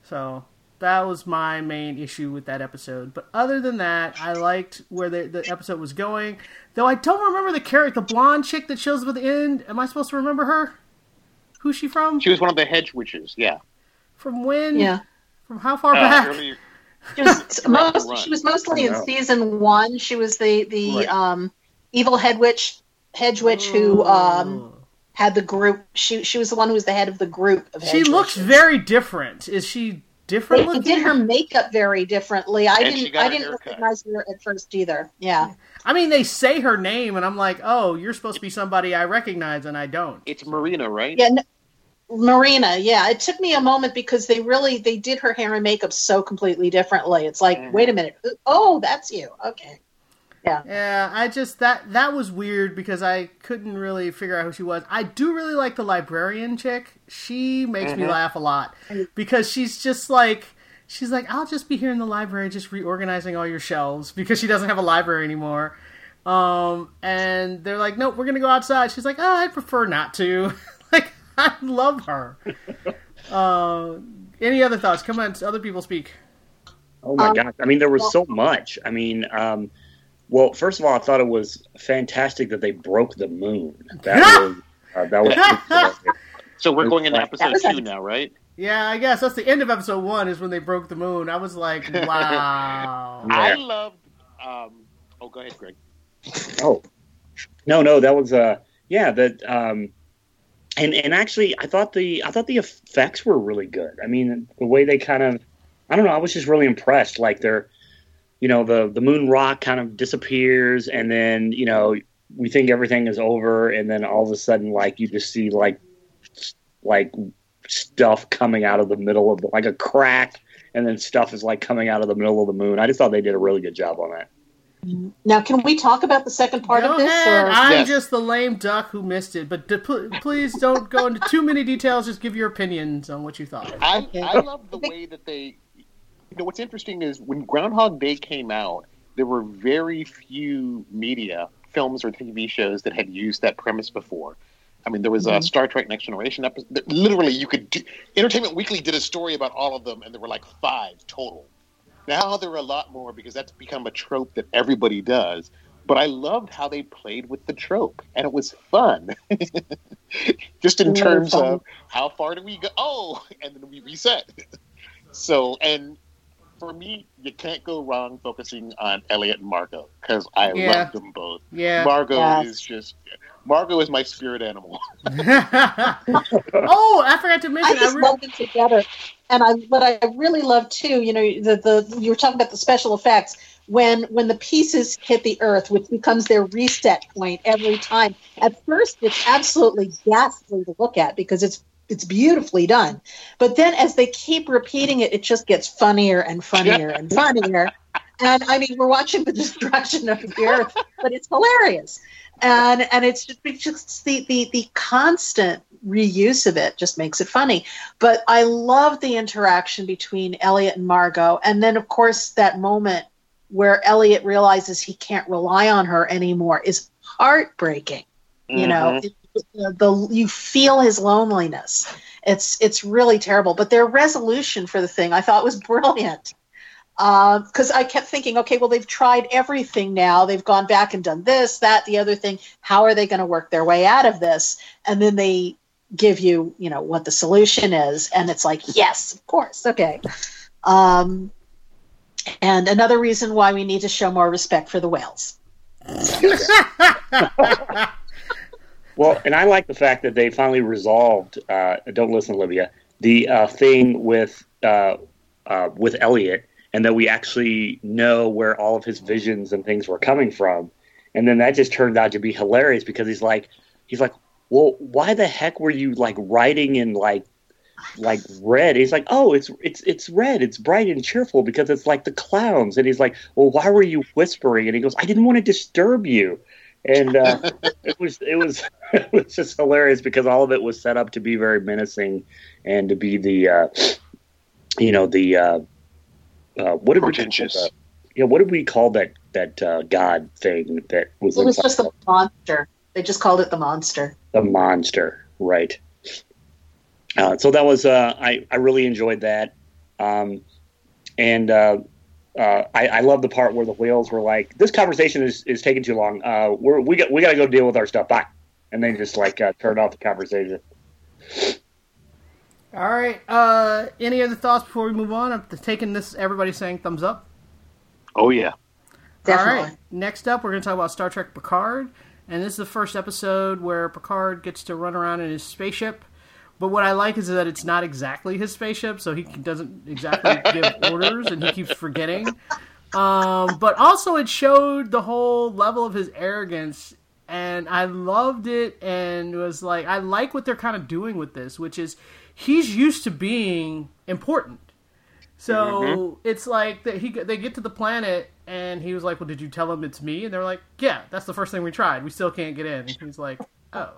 So that was my main issue with that episode. But other than that, I liked where the, the episode was going. Though I don't remember the character, the blonde chick that shows up at the end. Am I supposed to remember her? Who's she from? She was one of the hedge witches. Yeah. From when? Yeah. From how far Uh, back? earlier- She was, Right, most, she was mostly in season one. She was the the Right. um, evil head witch, hedge witch who um, had the group. She she was the one who was the head of the group of. she hedge looks witches. very different. Is she different They looking? did her makeup very differently. I And didn't. I didn't haircut. recognize her at first either. Yeah. I mean, they say her name, and I'm like, oh, you're supposed to be somebody I recognize, and I don't. It's Marina, right? Yeah. n Marina, yeah, it took me a moment because they really they did her hair and makeup so completely differently. It's like, Mhm. wait a minute, oh, that's you. Okay, Yeah, yeah. I just that that was weird because I couldn't really figure out who she was. I do really like the librarian chick. She makes me Mhm. laugh a lot because she's just like she's like I'll just be here in the library just reorganizing all your shelves because she doesn't have a library anymore. Um, and they're like, "Nope, we're gonna go outside." She's like, "Oh, I prefer not to." like, I love her. uh, any other thoughts? Come on, other people speak. Oh my Um, gosh! I mean, there was so much. I mean, um, well, first of all, I thought it was fantastic that they broke the moon. That was uh, that was. So we're going into episode two now, right? Yeah, I guess that's the end of episode one is when they broke the moon. I was like, wow. I loved. Um, oh, go ahead, Greg. oh, no, no, that was uh, yeah, that um, and and actually, I thought the I thought the effects were really good. I mean, the way they kind of, I don't know, I was just really impressed. Like they're, you know, the the moon rock kind of disappears, and then you know we think everything is over, and then all of a sudden, like you just see like like stuff coming out of the middle of the, like a crack, and then stuff is like coming out of the middle of the moon. I just thought they did a really good job on that. now can we talk about the second part Go of this? Or? I'm Yes. just the lame duck who missed it. But d- please don't go into too many details. Just give your opinions on what you thought. I I love the way that they. You know what's interesting is when Groundhog Day came out, there were very few media films or TV shows that had used that premise before. I mean, there was a mm-hmm. Star Trek Next Generation episode. Literally, you could do. Entertainment Weekly did a story about all of them, and there were like five total. Now there are a lot more because that's become a trope that everybody does. But I loved how they played with the trope, and it was fun. Just in terms fun. of how far do we go? Oh, and then we reset. So, and for me, you can't go wrong focusing on Eliot and Margo because I Yeah. love them both. Yeah. Margo Yes. is just Margo is my spirit animal. oh, I forgot to mention. I just re- love them together. And I, what I really love too, you know, the, the you were talking about the special effects when when the pieces hit the earth, which becomes their reset point every time. At first, it's absolutely ghastly to look at because it's it's beautifully done. But then, as they keep repeating it, it just gets funnier and funnier and funnier. And I mean, we're watching the destruction of the earth, but it's hilarious. And and it's just, it's just the, the the constant reuse of it just makes it funny. But I love the interaction between Eliot and Margo, and then of course that moment where Eliot realizes he can't rely on her anymore is heartbreaking. You know, mm-hmm. it, the, the you feel his loneliness. It's it's really terrible. But their resolution for the thing I thought was brilliant because I kept thinking, okay, well, they've tried everything now. They've gone back and done this, that, the other thing. How are they going to work their way out of this? And then they give you, you know, what the solution is, and it's like, yes, of course, okay. Um, and another reason why we need to show more respect for the whales. Well, and I like the fact that they finally resolved. Uh, don't listen, Olivia. The uh, thing with uh, uh, with Eliot, and that we actually know where all of his visions and things were coming from, and then that just turned out to be hilarious because he's like, he's like, well, why the heck were you like writing in like like red? He's like, oh, it's it's it's red. It's bright and cheerful because it's like the clowns. And he's like, well, why were you whispering? And he goes, I didn't want to disturb you. And uh, it was it was it was just hilarious because all of it was set up to be very menacing and to be the uh, you know the uh, uh, what did we call Portentous. that? Yeah, what did we call that that uh, god thing that was It was just the monster. They just called it the monster. the monster, right? Uh, so that was uh, I I really enjoyed that, um, and uh, uh, I, I love the part where the whales were like, "This conversation is, is taking too long. Uh, we're, we got we got to go deal with our stuff. Bye," and then just like uh, turned off the conversation. All right. Uh, any other thoughts before we move on? I'm taking this. Everybody saying thumbs up. Oh yeah. Definitely. All right. Next up, we're going to talk about Star Trek Picard, and this is the first episode where Picard gets to run around in his spaceship. But what I like is that it's not exactly his spaceship, so he doesn't exactly give orders, and he keeps forgetting. Um, but also, it showed the whole level of his arrogance, and I loved it. And was like, I like what they're kind of doing with this, which is he's used to being important. So mm-hmm. it's like that he they get to the planet and he was like, "Well, did you tell him it's me?" And they're like, "Yeah, that's the first thing we tried. We still can't get in." And he's like, "Oh,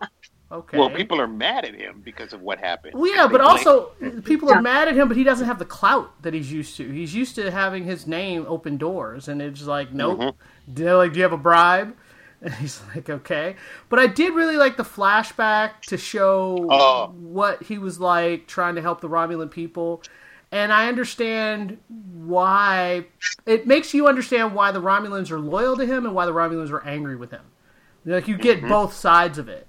okay." Well, people are mad at him because of what happened. Well, yeah, but blame- also people are mad at him, but he doesn't have the clout that he's used to. He's used to having his name open doors, and it's like, nope. Mm-hmm. They're like, do you have a bribe? And he's like, okay. But I did really like the flashback to show Oh. what he was like trying to help the Romulan people. And I understand why. It makes you understand why the Romulans are loyal to him and why the Romulans are angry with him. Like, you get both sides of it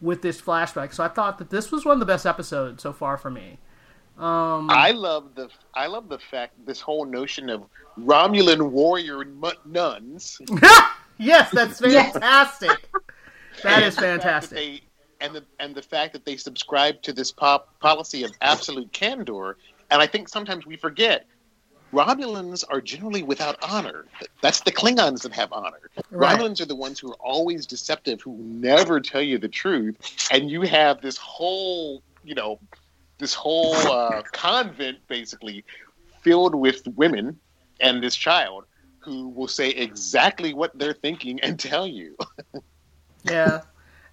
with this flashback. So I thought that this was one of the best episodes so far for me. Um, I love the I love the fact this whole notion of Romulan warrior nuns. yes, that's Yes. fantastic. That is the that fantastic. they- and the and the fact that they subscribe to this pop policy of absolute candor, and I think sometimes we forget. Romulans are generally without honor. That's the Klingons that have honor. Right. Romulans are the ones who are always deceptive, who never tell you the truth. And you have this whole, you know, this whole uh, convent basically filled with women and this child who will say exactly what they're thinking and tell you. Yeah,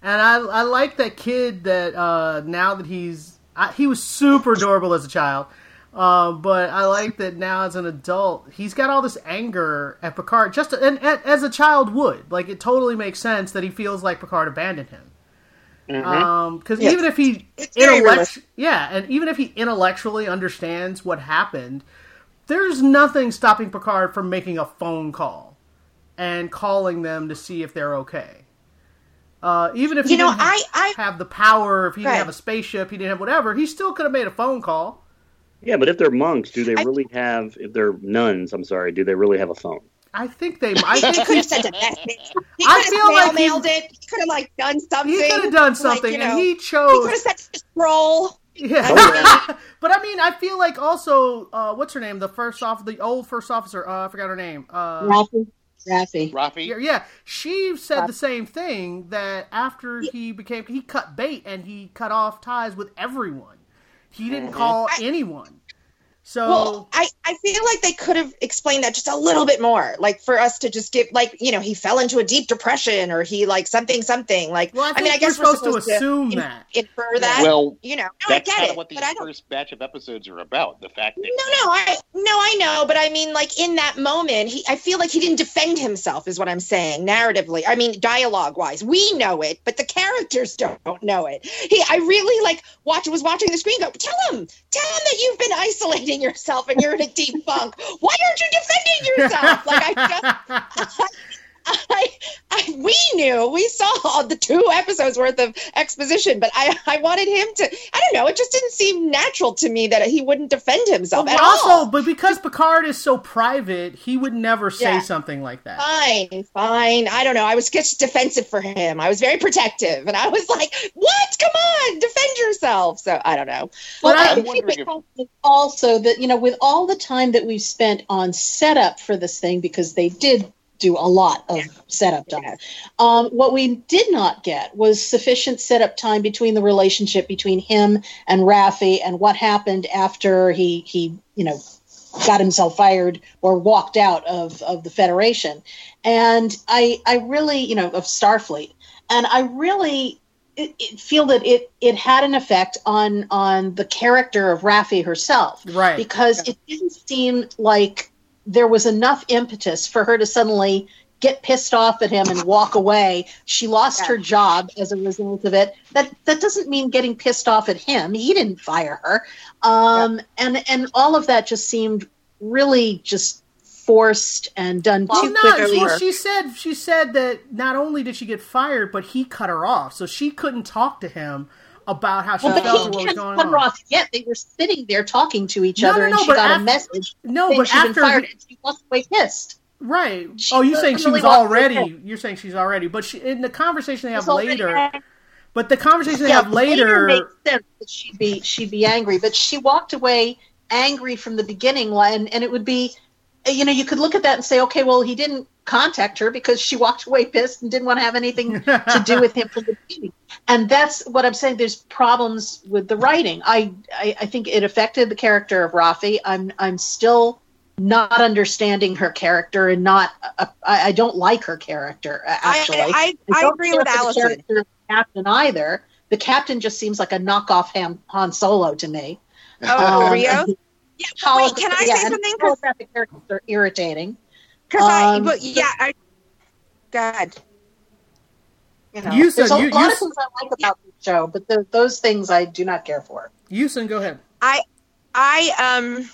and I I like that kid that uh, now that he's I, he was super adorable as a child, uh, but I like that now as an adult he's got all this anger at Picard just and, and as a child would like it totally makes sense that he feels like Picard abandoned him. Um because Yes. even if he It's intellect- yeah, and even if he intellectually understands what happened, there's nothing stopping Picard from making a phone call and calling them to see if they're okay. Uh, even if he You know, didn't I- I- have the power, if he didn't have a spaceship, he didn't have whatever, he still could have made a phone call. Yeah, but if they're monks, do they I- really have? If they're nuns, I'm sorry, do they really have a phone? I think they. I He could have sent a message. He I could have feel like he- mailed it. He could have like done something. he could have done Like, something, you know, and he chose. He could have sent a scroll. Yeah. but I mean, I feel like also, uh, what's her name? The first off, the old first officer. Uh, I forgot her name. Uh, Raffi. Raffi. Raffi? Yeah, yeah, she said the same thing that after he became he cut bait and he cut off ties with everyone. He didn't call anyone. So Well, I, I feel like they could have explained that just a little bit more. Like for us to just give, like, you know, he fell into a deep depression or he like something, something. Like, Well, I think mean, I guess we're guess supposed to assume in- that. Infer that. Well, you know, no, I get it. what these but I don't first batch of episodes are about. The fact that No, no, I no, I know, but I mean, like in that moment, he, I feel like he didn't defend himself, is what I'm saying, narratively. I mean, dialogue wise, we know it, but the characters don't know it. He, I really like watch was watching the screen. Go, tell him, tell him that you've been isolating yourself and you're in a deep funk. Why aren't you defending yourself? Like I just, I, I we knew we saw the two episodes worth of exposition, but I I wanted him to. I don't know. It just didn't seem natural to me that he wouldn't defend himself But at also, all. but because Picard is so private, he would never say Yeah. something like that. Fine, fine. I don't know. I was just defensive for him. I was very protective, and I was like, "What? Come on, defend yourself." So I don't know. Well, But I- I I'm think wondering it if- also that you know, with all the time that we've spent on setup for this thing, because they did do a lot of setup time. Um, what we did not get was sufficient setup time between the relationship between him and Raffi and what happened after he he you know got himself fired or walked out of of the Federation. And I I really you know of Starfleet, and I really it, it feel that it it had an effect on on the character of Raffi herself Right. because it didn't seem like there was enough impetus for her to suddenly get pissed off at him and walk away. She lost her job as a result of it. That that doesn't mean getting pissed off at him. He didn't fire her. Um, and and all of that just seemed really just forced and done Well, too no, quickly. well, she said she said that not only did she get fired, but he cut her off, so she couldn't talk to him about how she well, but felt he or what was going on. off yet. They were sitting there talking to each No, other, no, and no, she but got after- a message No, but after fired, he- and she walked away pissed. right. She oh, you're saying she was already? You're saying she's already, but she, in the conversation they have later. But the conversation they yeah, have later. makes sense that she'd be she'd be angry, but she walked away angry from the beginning, and and it would be, you know, you could look at that and say, okay, well, he didn't contact her because she walked away pissed and didn't want to have anything to do with him from the beginning. And that's what I'm saying. There's problems with the writing. I, I I think it affected the character of Raffi. I'm I'm still not understanding her character and not uh, I, I don't like her character uh, actually. I, I, I don't agree with the Allison. character of the captain either. The captain just seems like a knockoff Han, Han Solo to me. Oh, Um, Rio. Yeah, wait, can I yeah, say something? something? 'Cause- holographic characters are irritating. Because I, Um, but yeah, I. God. You know. You said There's a you, lot you, of things I like about the show, but the, those things I do not care for. Houston, go ahead. I, I um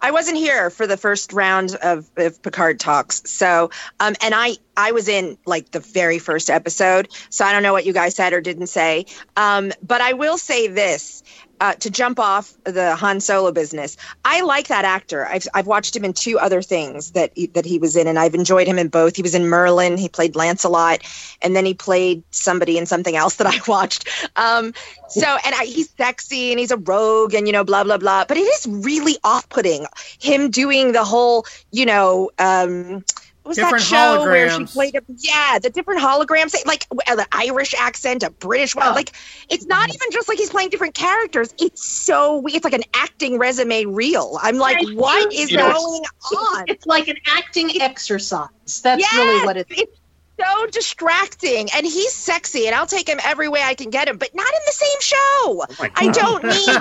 I wasn't here for the first round of, of Picard talks. So um and I I was in like the very first episode. So I don't know what you guys said or didn't say. Um but I will say this uh, to jump off the Han Solo business, I like that actor. I've I've watched him in two other things that he, that he was in, and I've enjoyed him in both. He was in Merlin. He played Lancelot, and then he played somebody in something else that I watched. Um, so, and I, he's sexy and he's a rogue, and you know, blah blah blah. But it is really off-putting him doing the whole, you know. Um, was Different that show where she played a, yeah the different holograms like uh, the irish accent a british one Oh. like it's not even just like he's playing different characters. It's so it's like an acting resume reel. I'm like Right. what is You know, going on? It's like an acting exercise. That's Yes, really what it is. it's so distracting and he's sexy and i'll take him every way i can get him but not in the same show. Oh i don't need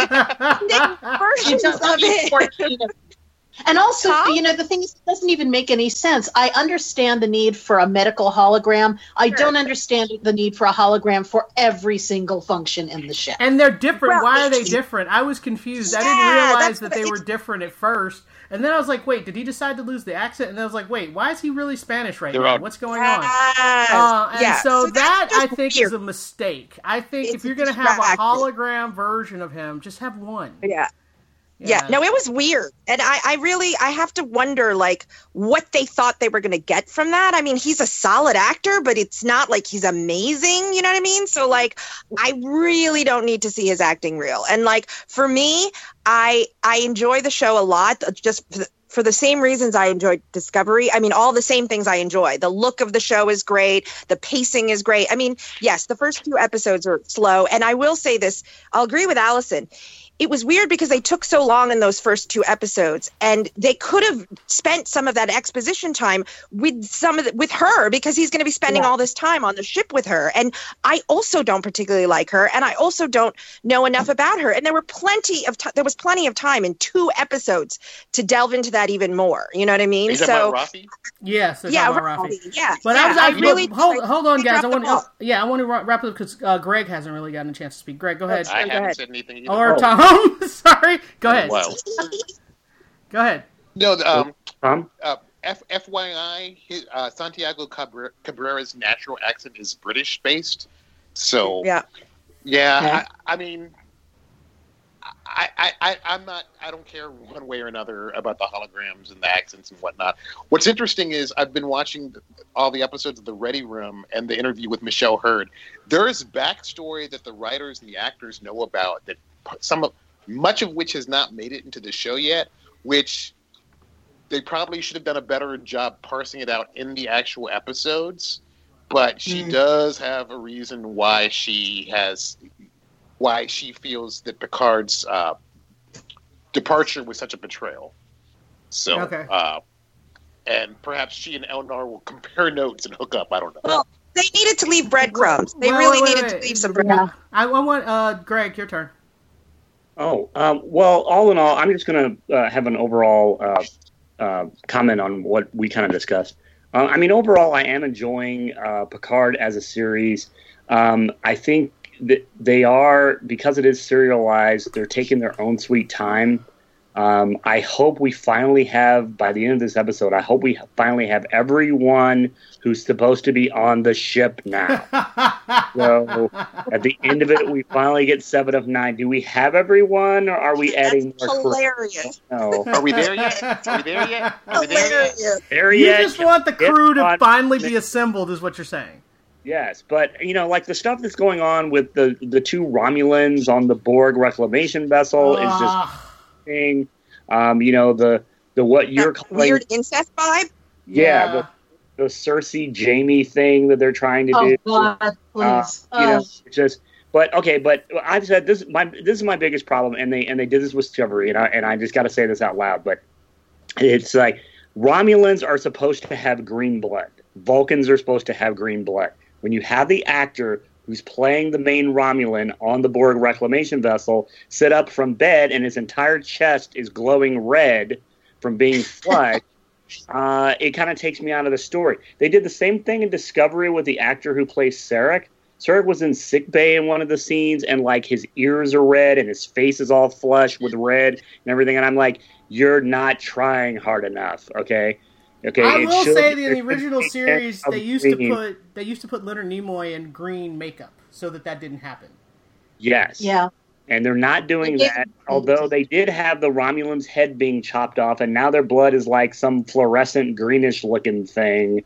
versions of it 14 of- And also, Huh? you know, the thing is, it doesn't even make any sense. I understand the need for a medical hologram. I Sure. don't understand the need for a hologram for every single function in the ship. And they're different. Well, Why are they different? I was confused. I didn't realize that they were different at first. And then I was like, wait, did he decide to lose the accent? And then I was like, wait, why is he really Spanish right There now? are- What's going on? Uh, and yeah. so, that's that I think weird. is a mistake. I think It's if you're going to have a hologram version of him, just have one. yeah Yeah. no, it was weird. And I, I really, I have to wonder, like, what they thought they were going to get from that. I mean, he's a solid actor, but it's not like he's amazing. You know what I mean? So, like, I really don't need to see his acting reel. And, like, for me, I, I enjoy the show a lot, just for the same reasons I enjoyed Discovery. I mean, all the same things I enjoy. The look of the show is great. The pacing is great. I mean, yes, the first few episodes are slow. And I will say this I'll agree with Allison it was weird because they took so long in those first two episodes and they could have spent some of that exposition time with some of the, with her because he's going to be spending Yeah. all this time on the ship with her and i also don't particularly like her and i also don't know enough about her and there were plenty of ti there was plenty of time in two episodes to delve into that even more you know what i mean so? Yes, yeah, Raffi. Raffi, yeah But yeah, I was actually, really hold, hold on, guys. I want to, yeah, I want to wrap it up because uh, Greg hasn't really gotten a chance to speak. Greg, go ahead. I go haven't ahead. said anything either. Or Oh. Tom, sorry. Go ahead. Wow. Go ahead. No, um, Tom? uh, F, FYI, his, uh, Santiago Cabre- Cabrera's natural accent is British based. So Yeah. yeah. Okay. I, I mean, I, I, I, I'm not. I don't care one way or another about the holograms and the accents and whatnot. What's interesting is I've been watching all the episodes of the Ready Room and the interview with Michelle Hurd. There is backstory that the writers and the actors know about that some of much of which has not made it into the show yet, which they probably should have done a better job parsing it out in the actual episodes. But she Mm. does have a reason why she has why she feels that Picard's uh, departure was such a betrayal. So, Okay. uh, and perhaps she and Elnor will compare notes and hook up. I don't know. Well, they needed to leave breadcrumbs. They Wait, really wait, needed wait. to leave some breadcrumbs. I, I want uh, Greg, your turn. Oh, um, well, all in all, I'm just going to uh, have an overall uh, uh, comment on what we kind of discussed. Uh, I mean, overall, I am enjoying uh, Picard as a series. Um, I think that they are, because it is serialized, they're taking their own sweet time. Um, I hope we finally have, by the end of this episode, I hope we finally have everyone who's supposed to be on the ship now. So at the end of it, we finally get seven of nine. Do we have everyone, or are we adding more? hilarious. No, Are we there yet? Are we there yet? Are we there yet? Hilarious. there you yet? just want the Get crew to on- finally be assembled, is what you're saying. Yes, but you know, like the stuff that's going on with the the two Romulans on the Borg reclamation vessel is just thing. Um, you know the the what you're That calling weird incest vibe. yeah, the, the Cersei Jaime thing that they're trying to Oh do. God, please. Uh, you know, just. But okay, but I've said this. My this is my biggest problem, and they and they did this with Discovery, and I and I just got to say this out loud. But it's like Romulans are supposed to have green blood. Vulcans are supposed to have green blood. When you have the actor who's playing the main Romulan on the Borg reclamation vessel sit up from bed, and his entire chest is glowing red from being flushed. Uh, it kind of takes me out of the story. They did the same thing in Discovery with the actor who plays Sarek. Sarek was in sick bay in one of the scenes, and like his ears are red and his face is all flushed with red and everything. And I'm like, you're not trying hard enough, okay? Okay. I will say that in the original series they used to put they used to put Leonard Nimoy in green makeup so that that didn't happen. yes, yeah. and they're not doing They gave- that. Although they did have the Romulan's head being chopped off, and now their blood is like some fluorescent greenish looking thing.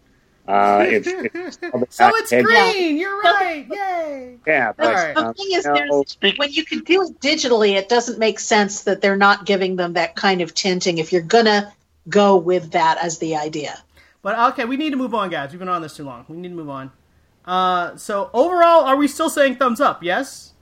Uh, if, if, so it's and- green. You're right. Yay! Yeah, but Alright. The um, thing is, no, there's, when you can do it digitally, it doesn't make sense that they're not giving them that kind of tinting if you're gonna go with that as the idea. But okay, we need to move on, guys. We've been on this too long. We need to move on. Uh, so overall, are we still saying thumbs up? Yes.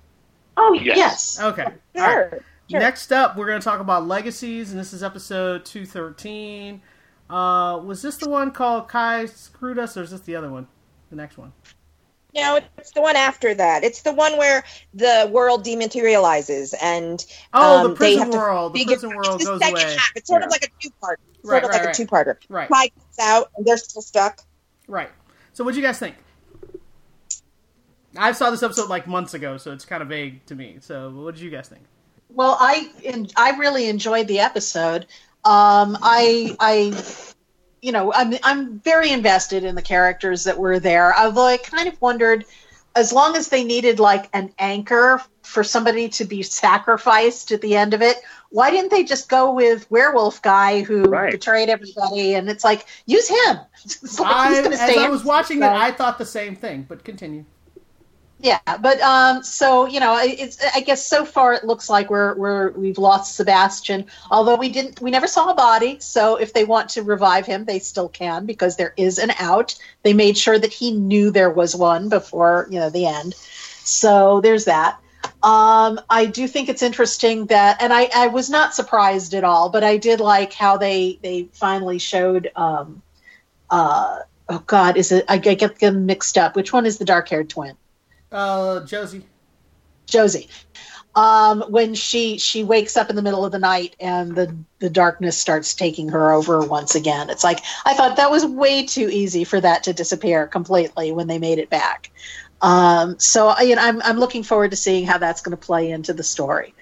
Oh Yes. yes. Okay. All right. Sure. Sure. Next up, we're going to talk about legacies, and this is episode two thirteen. Uh, was this the one called Kai screwed us, or is this the other one? The next one. No, it's the one after that. It's the one where the world dematerializes and Oh, um, the they prison have to world. The figure- prison it's world the goes away. half. It's sort of like a two-part. Sort Right, of right, like right. a two-parter. Right. Kai gets out and they're still stuck. Right. So, what do you guys think? I saw this episode like months ago, so it's kind of vague to me. So, what did you guys think? Well, I I really enjoyed the episode. Um, I I you know I'm I'm very invested in the characters that were there. Although I kind of wondered, as long as they needed like an anchor for somebody to be sacrificed at the end of it, why didn't they just go with werewolf guy who Right. betrayed everybody? And it's like use him. It's like I, he's gonna as I was watching it, I thought the same thing. But continue. Yeah, but um, so you know, I guess so far it looks like we're we're we've lost Sebastian. Although we didn't, we never saw a body. So if they want to revive him, they still can because there is an out. They made sure that he knew there was one before you know the end. So there's that. Um, I do think it's interesting that, and I, I was not surprised at all, but I did like how they they finally showed. Um, uh, oh God, is it? I get them mixed up. Which one is the dark haired twin? Uh, Josie. Josie. Um, when she she wakes up in the middle of the night and the the darkness starts taking her over once again. It's like I thought that was way too easy for that to disappear completely when they made it back. Um, so I- you know, I'm I'm looking forward to seeing how that's going to play into the story.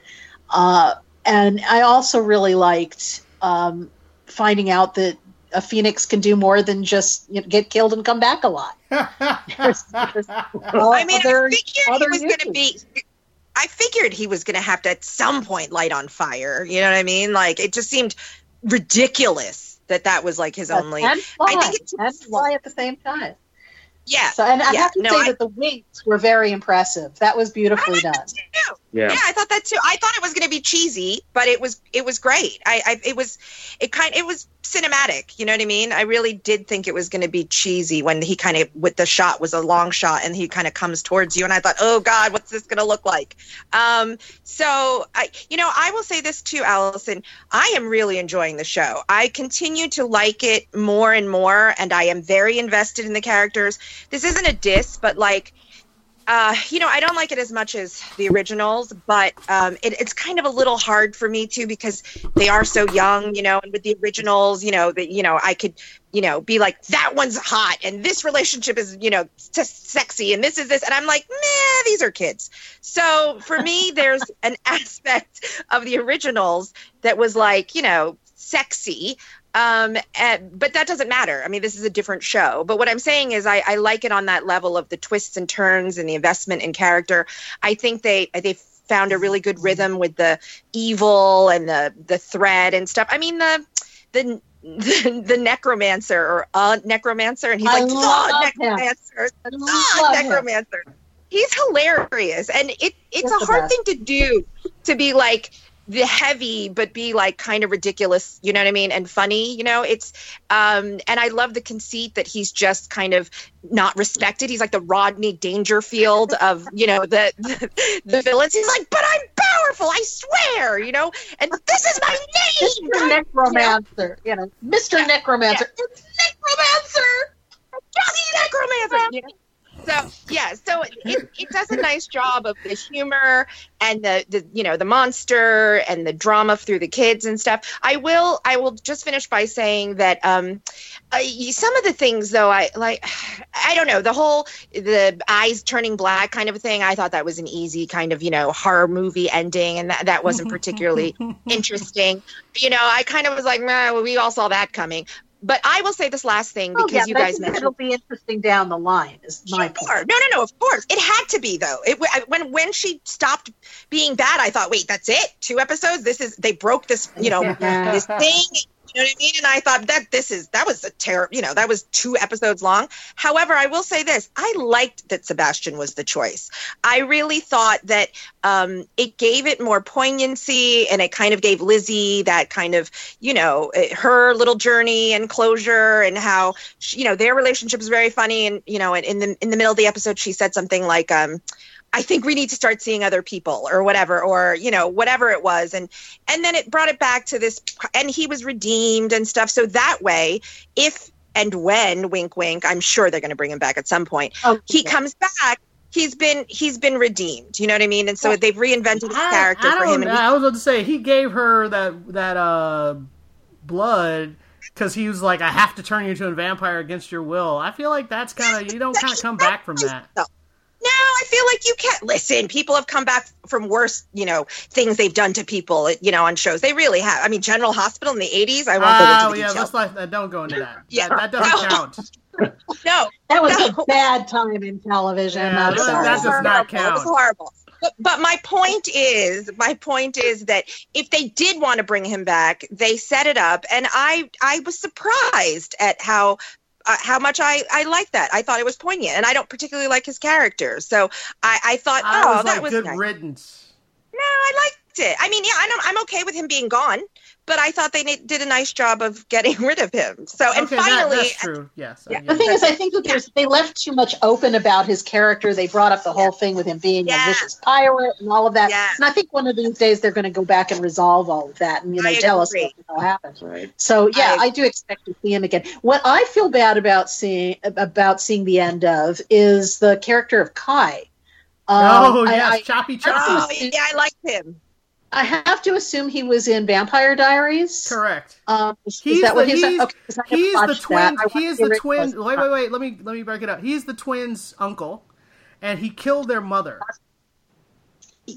Uh, and I also really liked um, finding out that a phoenix can do more than just you know, get killed and come back alive. There's- there's I mean, other- I figured he was going to be. I figured he was going to have to at some point light on fire. You know what I mean? Like it just seemed ridiculous that that was like his Yes, only. and fly, I think it's- and fly at the same time. Yeah, So, and I Yeah, have to no, say I- that the wings were very impressive. That was beautifully done. Yeah. Yeah, I thought that too. I thought it was going to be cheesy, but it was it was great. I, I it was it kind it was cinematic. You know what I mean? I really did think it was going to be cheesy when he kind of with the shot was a long shot and he kind of comes towards you, and I thought, oh God, what's this going to look like? Um, so I, you know, I will say this too, Allison. I am really enjoying the show. I continue to like it more and more, and I am very invested in the characters. This isn't a diss, but like uh, you know, I don't like it as much as the originals, but um, it, it's kind of a little hard for me too because they are so young, you know. And with the originals, you know, that you know, I could, you know, be like that one's hot, and this relationship is, you know, sexy, and this is this, and I'm like, meh, these are kids. So for me, there's an aspect of the originals that was like, you know, sexy, um, and, but that doesn't matter. I mean, this is a different show. But what I'm saying is, I, I like it on that level of the twists and turns and the investment in character. I think they they found a really good rhythm with the evil and the the thread and stuff. I mean, the the the, the necromancer or a necromancer, and he's I like love the him. necromancer, love him. necromancer. He's hilarious, and it it's He's a hard best. thing to do to be like the heavy but be like kind of ridiculous you know what i mean and funny you know it's um and i love the conceit that he's just kind of not respected he's like the rodney dangerfield of you know the the, the villains he's like but i'm powerful i swear you know and this is my name Mr. Necromancer, you know, Mr. Necromancer. it's necromancer Johnny necromancer you know? So yeah so it, it does a nice job of the humor and the, the you know the monster and the drama through the kids and stuff. I will i will just finish by saying that um uh, some of the things though i like i don't know the whole the eyes turning black kind of thing i thought that was an easy kind of you know horror movie ending and that, that wasn't particularly interesting. You know i kind of was like well, we all saw that coming but i will say this last thing Oh, because yeah, you guys mentioned it'll be interesting down the line. Is my Sure. point. No, no, no. Of course, it had to be though. It when when she stopped being bad, I thought, wait, that's it. Two episodes. This is they broke this, you know, this thing. You know what I mean? And I thought that this is that was a terrible. You know, that was two episodes long. However, I will say this: I liked that Sebastian was the choice. I really thought that um, it gave it more poignancy, and it kind of gave Lizzie that kind of, you know, eh, her little journey and closure, and how she, you know their relationship is very funny. And you know, and in the in the middle of the episode, she said something like, um, I think we need to start seeing other people or whatever or you know whatever it was. And and then it brought it back to this and he was redeemed and stuff. So that way if and when wink wink I'm sure they're going to bring him back at some point Oh, he comes back he's been he's been redeemed. You know what I mean? And so they've reinvented his character I for him and he- I was about to say he gave her that that uh blood because he was like, I have to turn you into a vampire against your will. I feel like that's kind of you don't kind of come back from that. No, I feel like you can't listen. People have come back from worse, you know, things they've done to people, you know, on shows. They really have. I mean, General Hospital in the '80s. I won't go Oh into the yeah, details. let's not, uh, don't go into that. Yeah. that, that doesn't count. No, That was No. a bad time in television. Yeah, that- sorry. that does horrible. not It was horrible. But, but my point is, my point is that if they did want to bring him back, they set it up, and I I was surprised at how. Uh, how much I, I like that. I thought it was poignant, and I don't particularly like his character. So I, I thought, I oh, was that like, was good nice. riddance. No, I liked it. I mean, yeah, I'm, I'm okay with him being gone, but I thought they did a nice job of getting rid of him. So, and okay, that- finally, that's true. Yes. I Yeah. The thing is, I think that there's they left too much open about his character. They brought up the whole thing with him being Yeah. a vicious pirate and all of that. Yeah. And I think one of these days they're going to go back and resolve all of that and you know I tell us what the hell happened. Right. So yeah, I- I, do expect to see him again. What I feel bad about seeing about seeing the end of is the character of Kai. oh Um, I- yes, I, choppy oh, yeah, I liked him. I have to assume he was in Vampire Diaries. Correct. Um, is He's that what the- he's, he's- okay, 'cause I never He's the twin. He is the the twin. Wait, wait, wait. Let me let me break it up. He's the twins' uncle, and he killed their mother.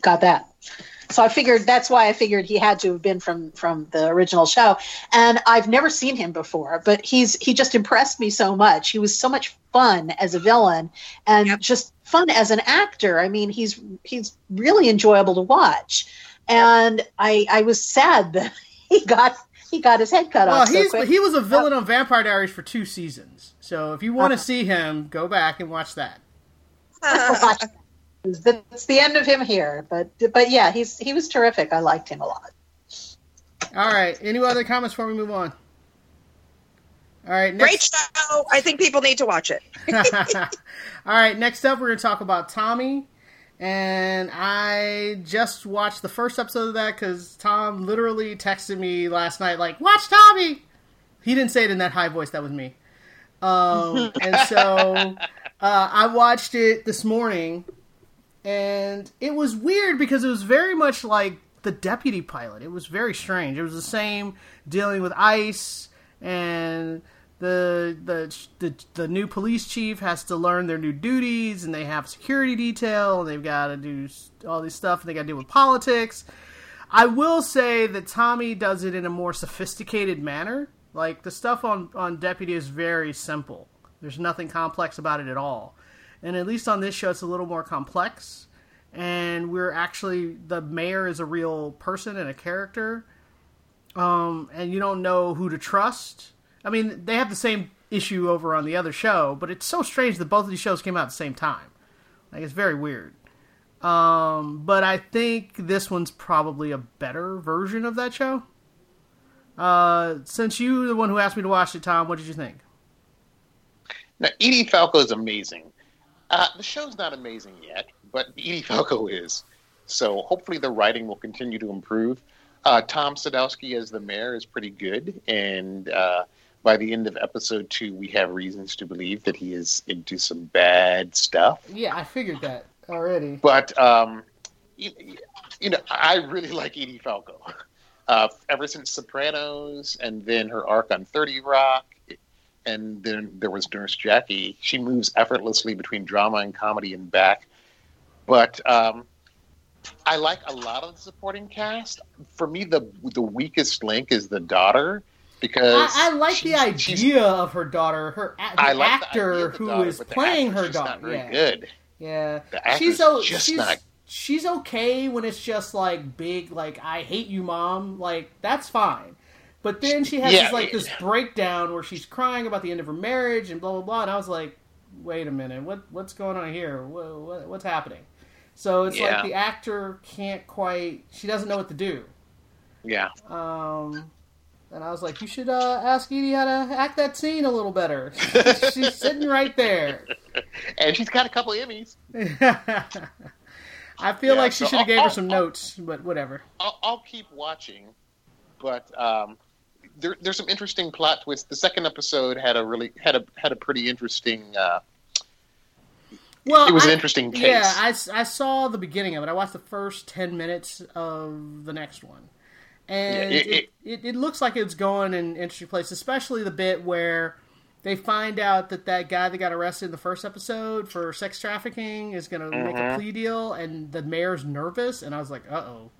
got that. So I figured that's why I figured he had to have been from from the original show. And I've never seen him before, but he's he just impressed me so much. He was so much fun as a villain and just fun as an actor. I mean, he's he's really enjoyable to watch. And I I was sad that he got he got his head cut Well, off so he's quick. he was a villain on Vampire Diaries for two seasons. So if you want to uh-huh. see him, go back and watch that. That's the end of him here, but but yeah, he's he was terrific. I liked him a lot. All right. Any other comments before we move on? All right. Great show. I think people need to watch it. All right. Next up, we're going to talk about Tommy, and I just watched the first episode of that because Tom literally texted me last night, like, "Watch Tommy." He didn't say it in that high voice. That was me. Um, and so uh, I watched it this morning, and it was weird because it was very much like the deputy pilot. It was very strange. It was the same dealing with ICE and the the the, the new police chief has to learn their new duties, and they have security detail, and they've got to do all this stuff, and they got to deal with politics. I will say that Tommy does it in a more sophisticated manner. Like the stuff on on Deputy is very simple. There's nothing complex about it at all. And at least on this show, it's a little more complex. And we're actually the mayor is a real person and a character. Um, and you don't know who to trust. I mean, they have the same issue over on the other show, but it's so strange that both of these shows came out at the same time. Like it's very weird. Um, but I think this one's probably a better version of that show. Uh, since you the one who asked me to watch it, Tom, what did you think? Now, Edie Falco is amazing. Uh, the show's not amazing yet, but Edie Falco is. So hopefully the writing will continue to improve. Uh, Tom Sadoski as the mayor is pretty good, and uh, by the end of episode two, we have reasons to believe that he is into some bad stuff. Yeah, I figured that already. But um, you, you know, I really like Edie Falco. Uh, ever since Sopranos, and then her arc on Thirty Rock, and then there was Nurse Jackie. She moves effortlessly between drama and comedy and back. But um, I like a lot of the supporting cast. For me, the the weakest link is the daughter because I, I like the idea of her daughter, her the I like actor of the who daughter, is the playing her daughter. Yeah. good. Yeah, The she's just she's not- she's okay when it's just like big, like I hate you, mom. Like that's fine. But then she has Yeah, this like this breakdown where she's crying about the end of her marriage and blah blah blah. And I was like, wait a minute, what what's going on here? What, what, what's happening? So it's Yeah. like the actor can't quite. She doesn't know what to do. Yeah. Um, and I was like, you should uh, ask Edie how to act that scene a little better. she's sitting right there. And she's got a couple Emmys. I feel Yeah, like she so should have gave her I'll- some I'll- notes, but whatever. I'll, I'll keep watching, but um, there, there's some interesting plot twists. The second episode had a really had a had a pretty interesting. Uh, Well, it was an interesting case. Yeah, I saw the beginning of it. I watched the first ten minutes of the next one, and Yeah, it, it- it, it, looks like it's going in an interesting place, especially the bit where they find out that that guy that got arrested in the first episode for sex trafficking is going to make a Mhm. plea deal, and the mayor's nervous, and I was like, uh oh.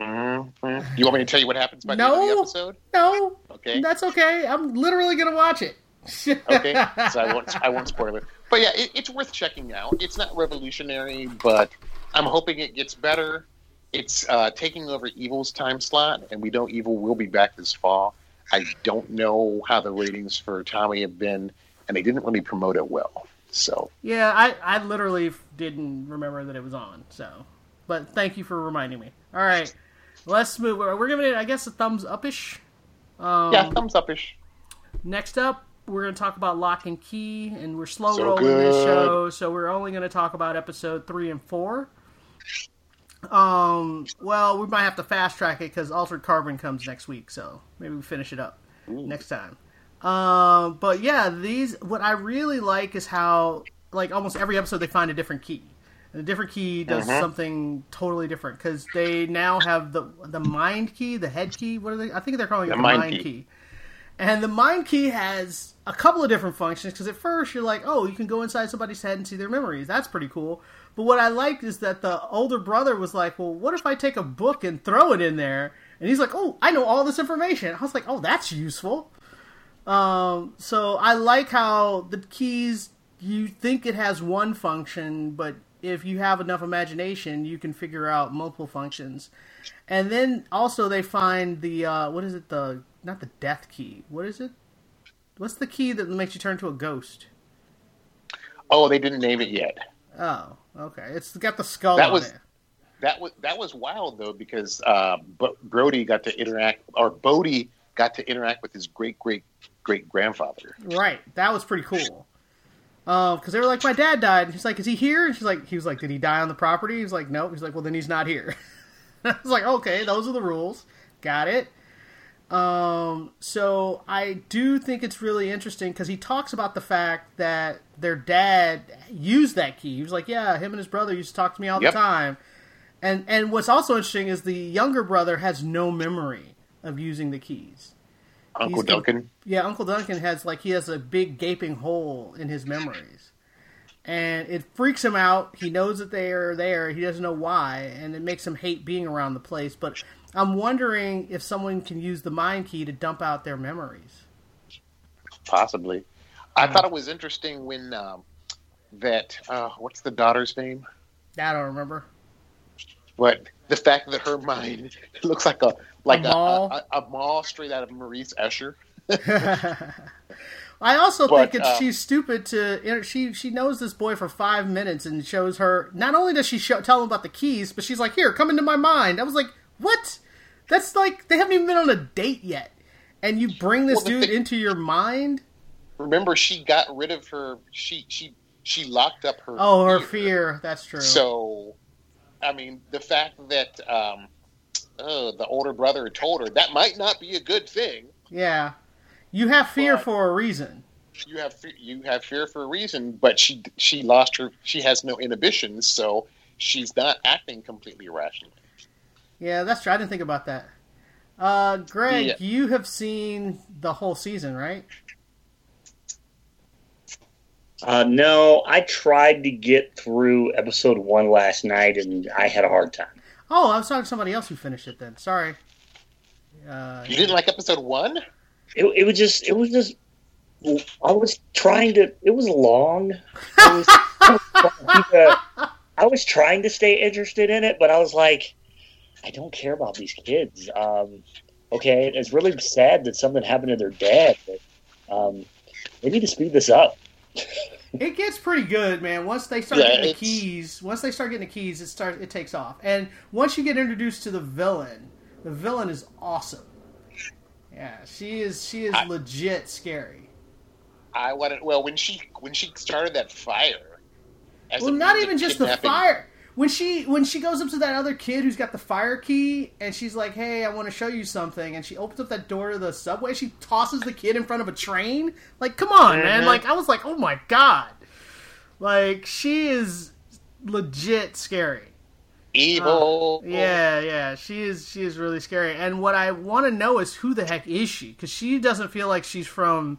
Mhm. You want me to tell you what happens by the end of the No. episode? No, Okay. that's okay. I'm literally going to watch it. Okay, so I won't I won't spoil it. But yeah, it, it's worth checking out. It's not revolutionary, but I'm hoping it gets better. It's uh, taking over Evil's time slot, and we know Evil will be back this fall. I don't know how the ratings for Tommy have been, and they didn't really promote it well. So Yeah, I, I literally didn't remember that it was on. So, but thank you for reminding me. All right, let's move. We're we're giving it, I guess, a thumbs upish. Um, yeah, thumbs upish. Next up, we're going to talk about Locke and Key, and we're slow So rolling this show, so we're only going to talk about episode three and four. Um, well, we might have to fast track it because Altered Carbon comes next week, so maybe we finish it up next time. Um, but yeah, these what I really like is how like almost every episode they find a different key. And the different key does Mhm. something totally different because they now have the the mind key, the head key. What are they? I think they're calling The it the mind mind key. key. And the mind key has a couple of different functions because at first you're like, oh, you can go inside somebody's head and see their memories. That's pretty cool. But what I liked is that the older brother was like, well, what if I take a book and throw it in there? And he's like, oh, I know all this information. I was like, oh, that's useful. Um, so I like how the keys, you think it has one function, but if you have enough imagination, you can figure out multiple functions. And then also they find the, uh, what is it, the, not the death key. What is it? What's the key that makes you turn to a ghost? Oh, they didn't name it yet. Oh, okay. It's got the skull That on was- it. That was that was wild though because uh, Brody got to interact or Bode got to interact with his great great great grandfather. Right. That was pretty cool. Because they were like, my dad died. And he's like, is he here? And she's like, he was like, did he die on the property? He's like, nope. He's like, well, then he's not here. I was like, okay, those are the rules. Got it. Um, so I do think it's really interesting because he talks about the fact that their dad used that key. He was like, yeah, him and his brother used to talk to me all Yep. the time. And and what's also interesting is the younger brother has no memory of using the keys. Uncle He's Duncan. Yeah, Uncle Duncan has like he has a big gaping hole in his memories. And it freaks him out. He knows that they are there. He doesn't know why, and it makes him hate being around the place. But I'm wondering if someone can use the mind key to dump out their memories. Possibly. I thought it was interesting when um, that uh, what's the daughter's name? I don't remember. But the fact that her mind looks like a like A a, mall? a, a, a mall straight out of Maurice Escher. I also But, think it's, uh, she's stupid to she she knows this boy for five minutes and shows her. Not only does she show, tell him about the keys, but she's like, "Here, come into my mind." I was like, "What? That's like they haven't even been on a date yet, and you bring this Well, dude thing- into your mind." Remember, she got rid of her. She she she locked up her. Oh, her fear. That's true. So, I mean, the fact that um, oh, the older brother told her that might not be a good thing. yeah, you have fear for a reason. You have fe- you have fear for a reason, but she she lost her. She has no inhibitions, so she's not acting completely irrationally. Yeah, that's true. I didn't think about that. Uh, Greg, Yeah. you have seen the whole season, right? Uh, no, I tried to get through episode one last night, and I had a hard time. Oh, I was talking to somebody else who finished it. Then sorry. Uh, You didn't like episode one? It, it was just, it was just. I was trying to. It was long. I was, trying to- I was trying to stay interested in it, but I was like, I don't care about these kids. Um, okay, it's really sad that something happened to their dad. But um, they need to speed this up. It gets pretty good, man. Once they start Yeah, getting the keys, once they start getting the keys, it starts. It takes off. And once you get introduced to the villain, the villain is awesome. Yeah, she is. She is I- legit scary. I wanted. Well, when she when she started that fire. as Well, not even just the fire. When she when she goes up to that other kid who's got the fire key, and she's like, "Hey, I want to show you something," and she opens up that door to the subway. She tosses the kid in front of a train. Like, come on, man! Mhm. Like, I was like, "Oh my god!" Like, she is legit scary. Evil. Yeah, yeah, she is. She is really scary. And what I want to know is who the heck is she? Because she doesn't feel like she's from.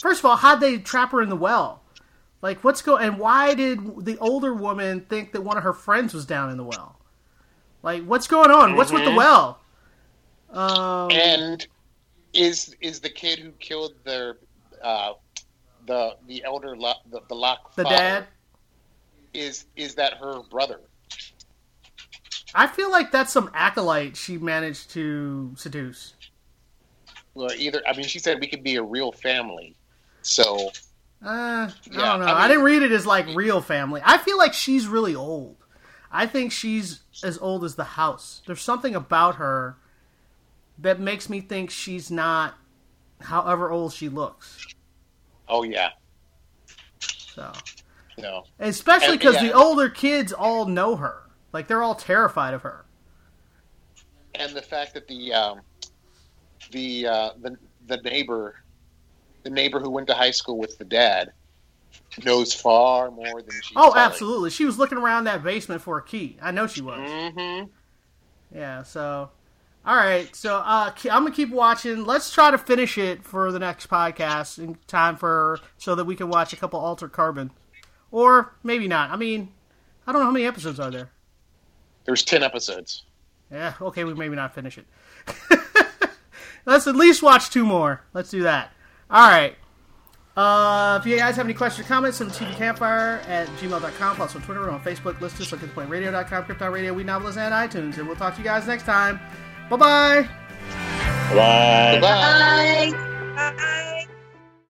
First of all, how'd they trap her in the well? Like, what's going? And why did the older woman think that one of her friends was down in the well? Like, what's going on? What's with the Mhm. well? Um, And is is the kid who killed their uh, the the elder the, the Locke the father, dad. is is that her brother? I feel like that's some acolyte she managed to seduce. Well, either I mean, she said we could be a real family. So Uh, I don't know. I I, didn't read it as like real family. I feel like she's really old. I think she's as old as the house. There's something about her that makes me think she's not however old she looks. oh yeah, So, no. especially because yeah. the older kids all know her. Like they're all terrified of her. and the fact that the um, the uh, the the neighbor the neighbor who went to high school with the dad knows far more than she. Oh, absolutely. She was looking around that basement for a key. I know she was. hmm Yeah, so All right, so uh, I'm gonna keep watching. Let's try to finish it for the next podcast in time for so that we can watch a couple Altered Carbon, or maybe not. I mean, I don't know how many episodes are there. There's ten episodes. Yeah, okay, we maybe not finish it. Let's at least watch two more. Let's do that. All right. Uh, if you guys have any questions or comments, send them to tvcampfire at gmail.com. Plus on Twitter and on Facebook. List us on KidPointRadio.com, Krypton Radio, We Novelists, and iTunes. And we'll talk to you guys next time. Bye-bye. Bye. Bye. Bye. Bye.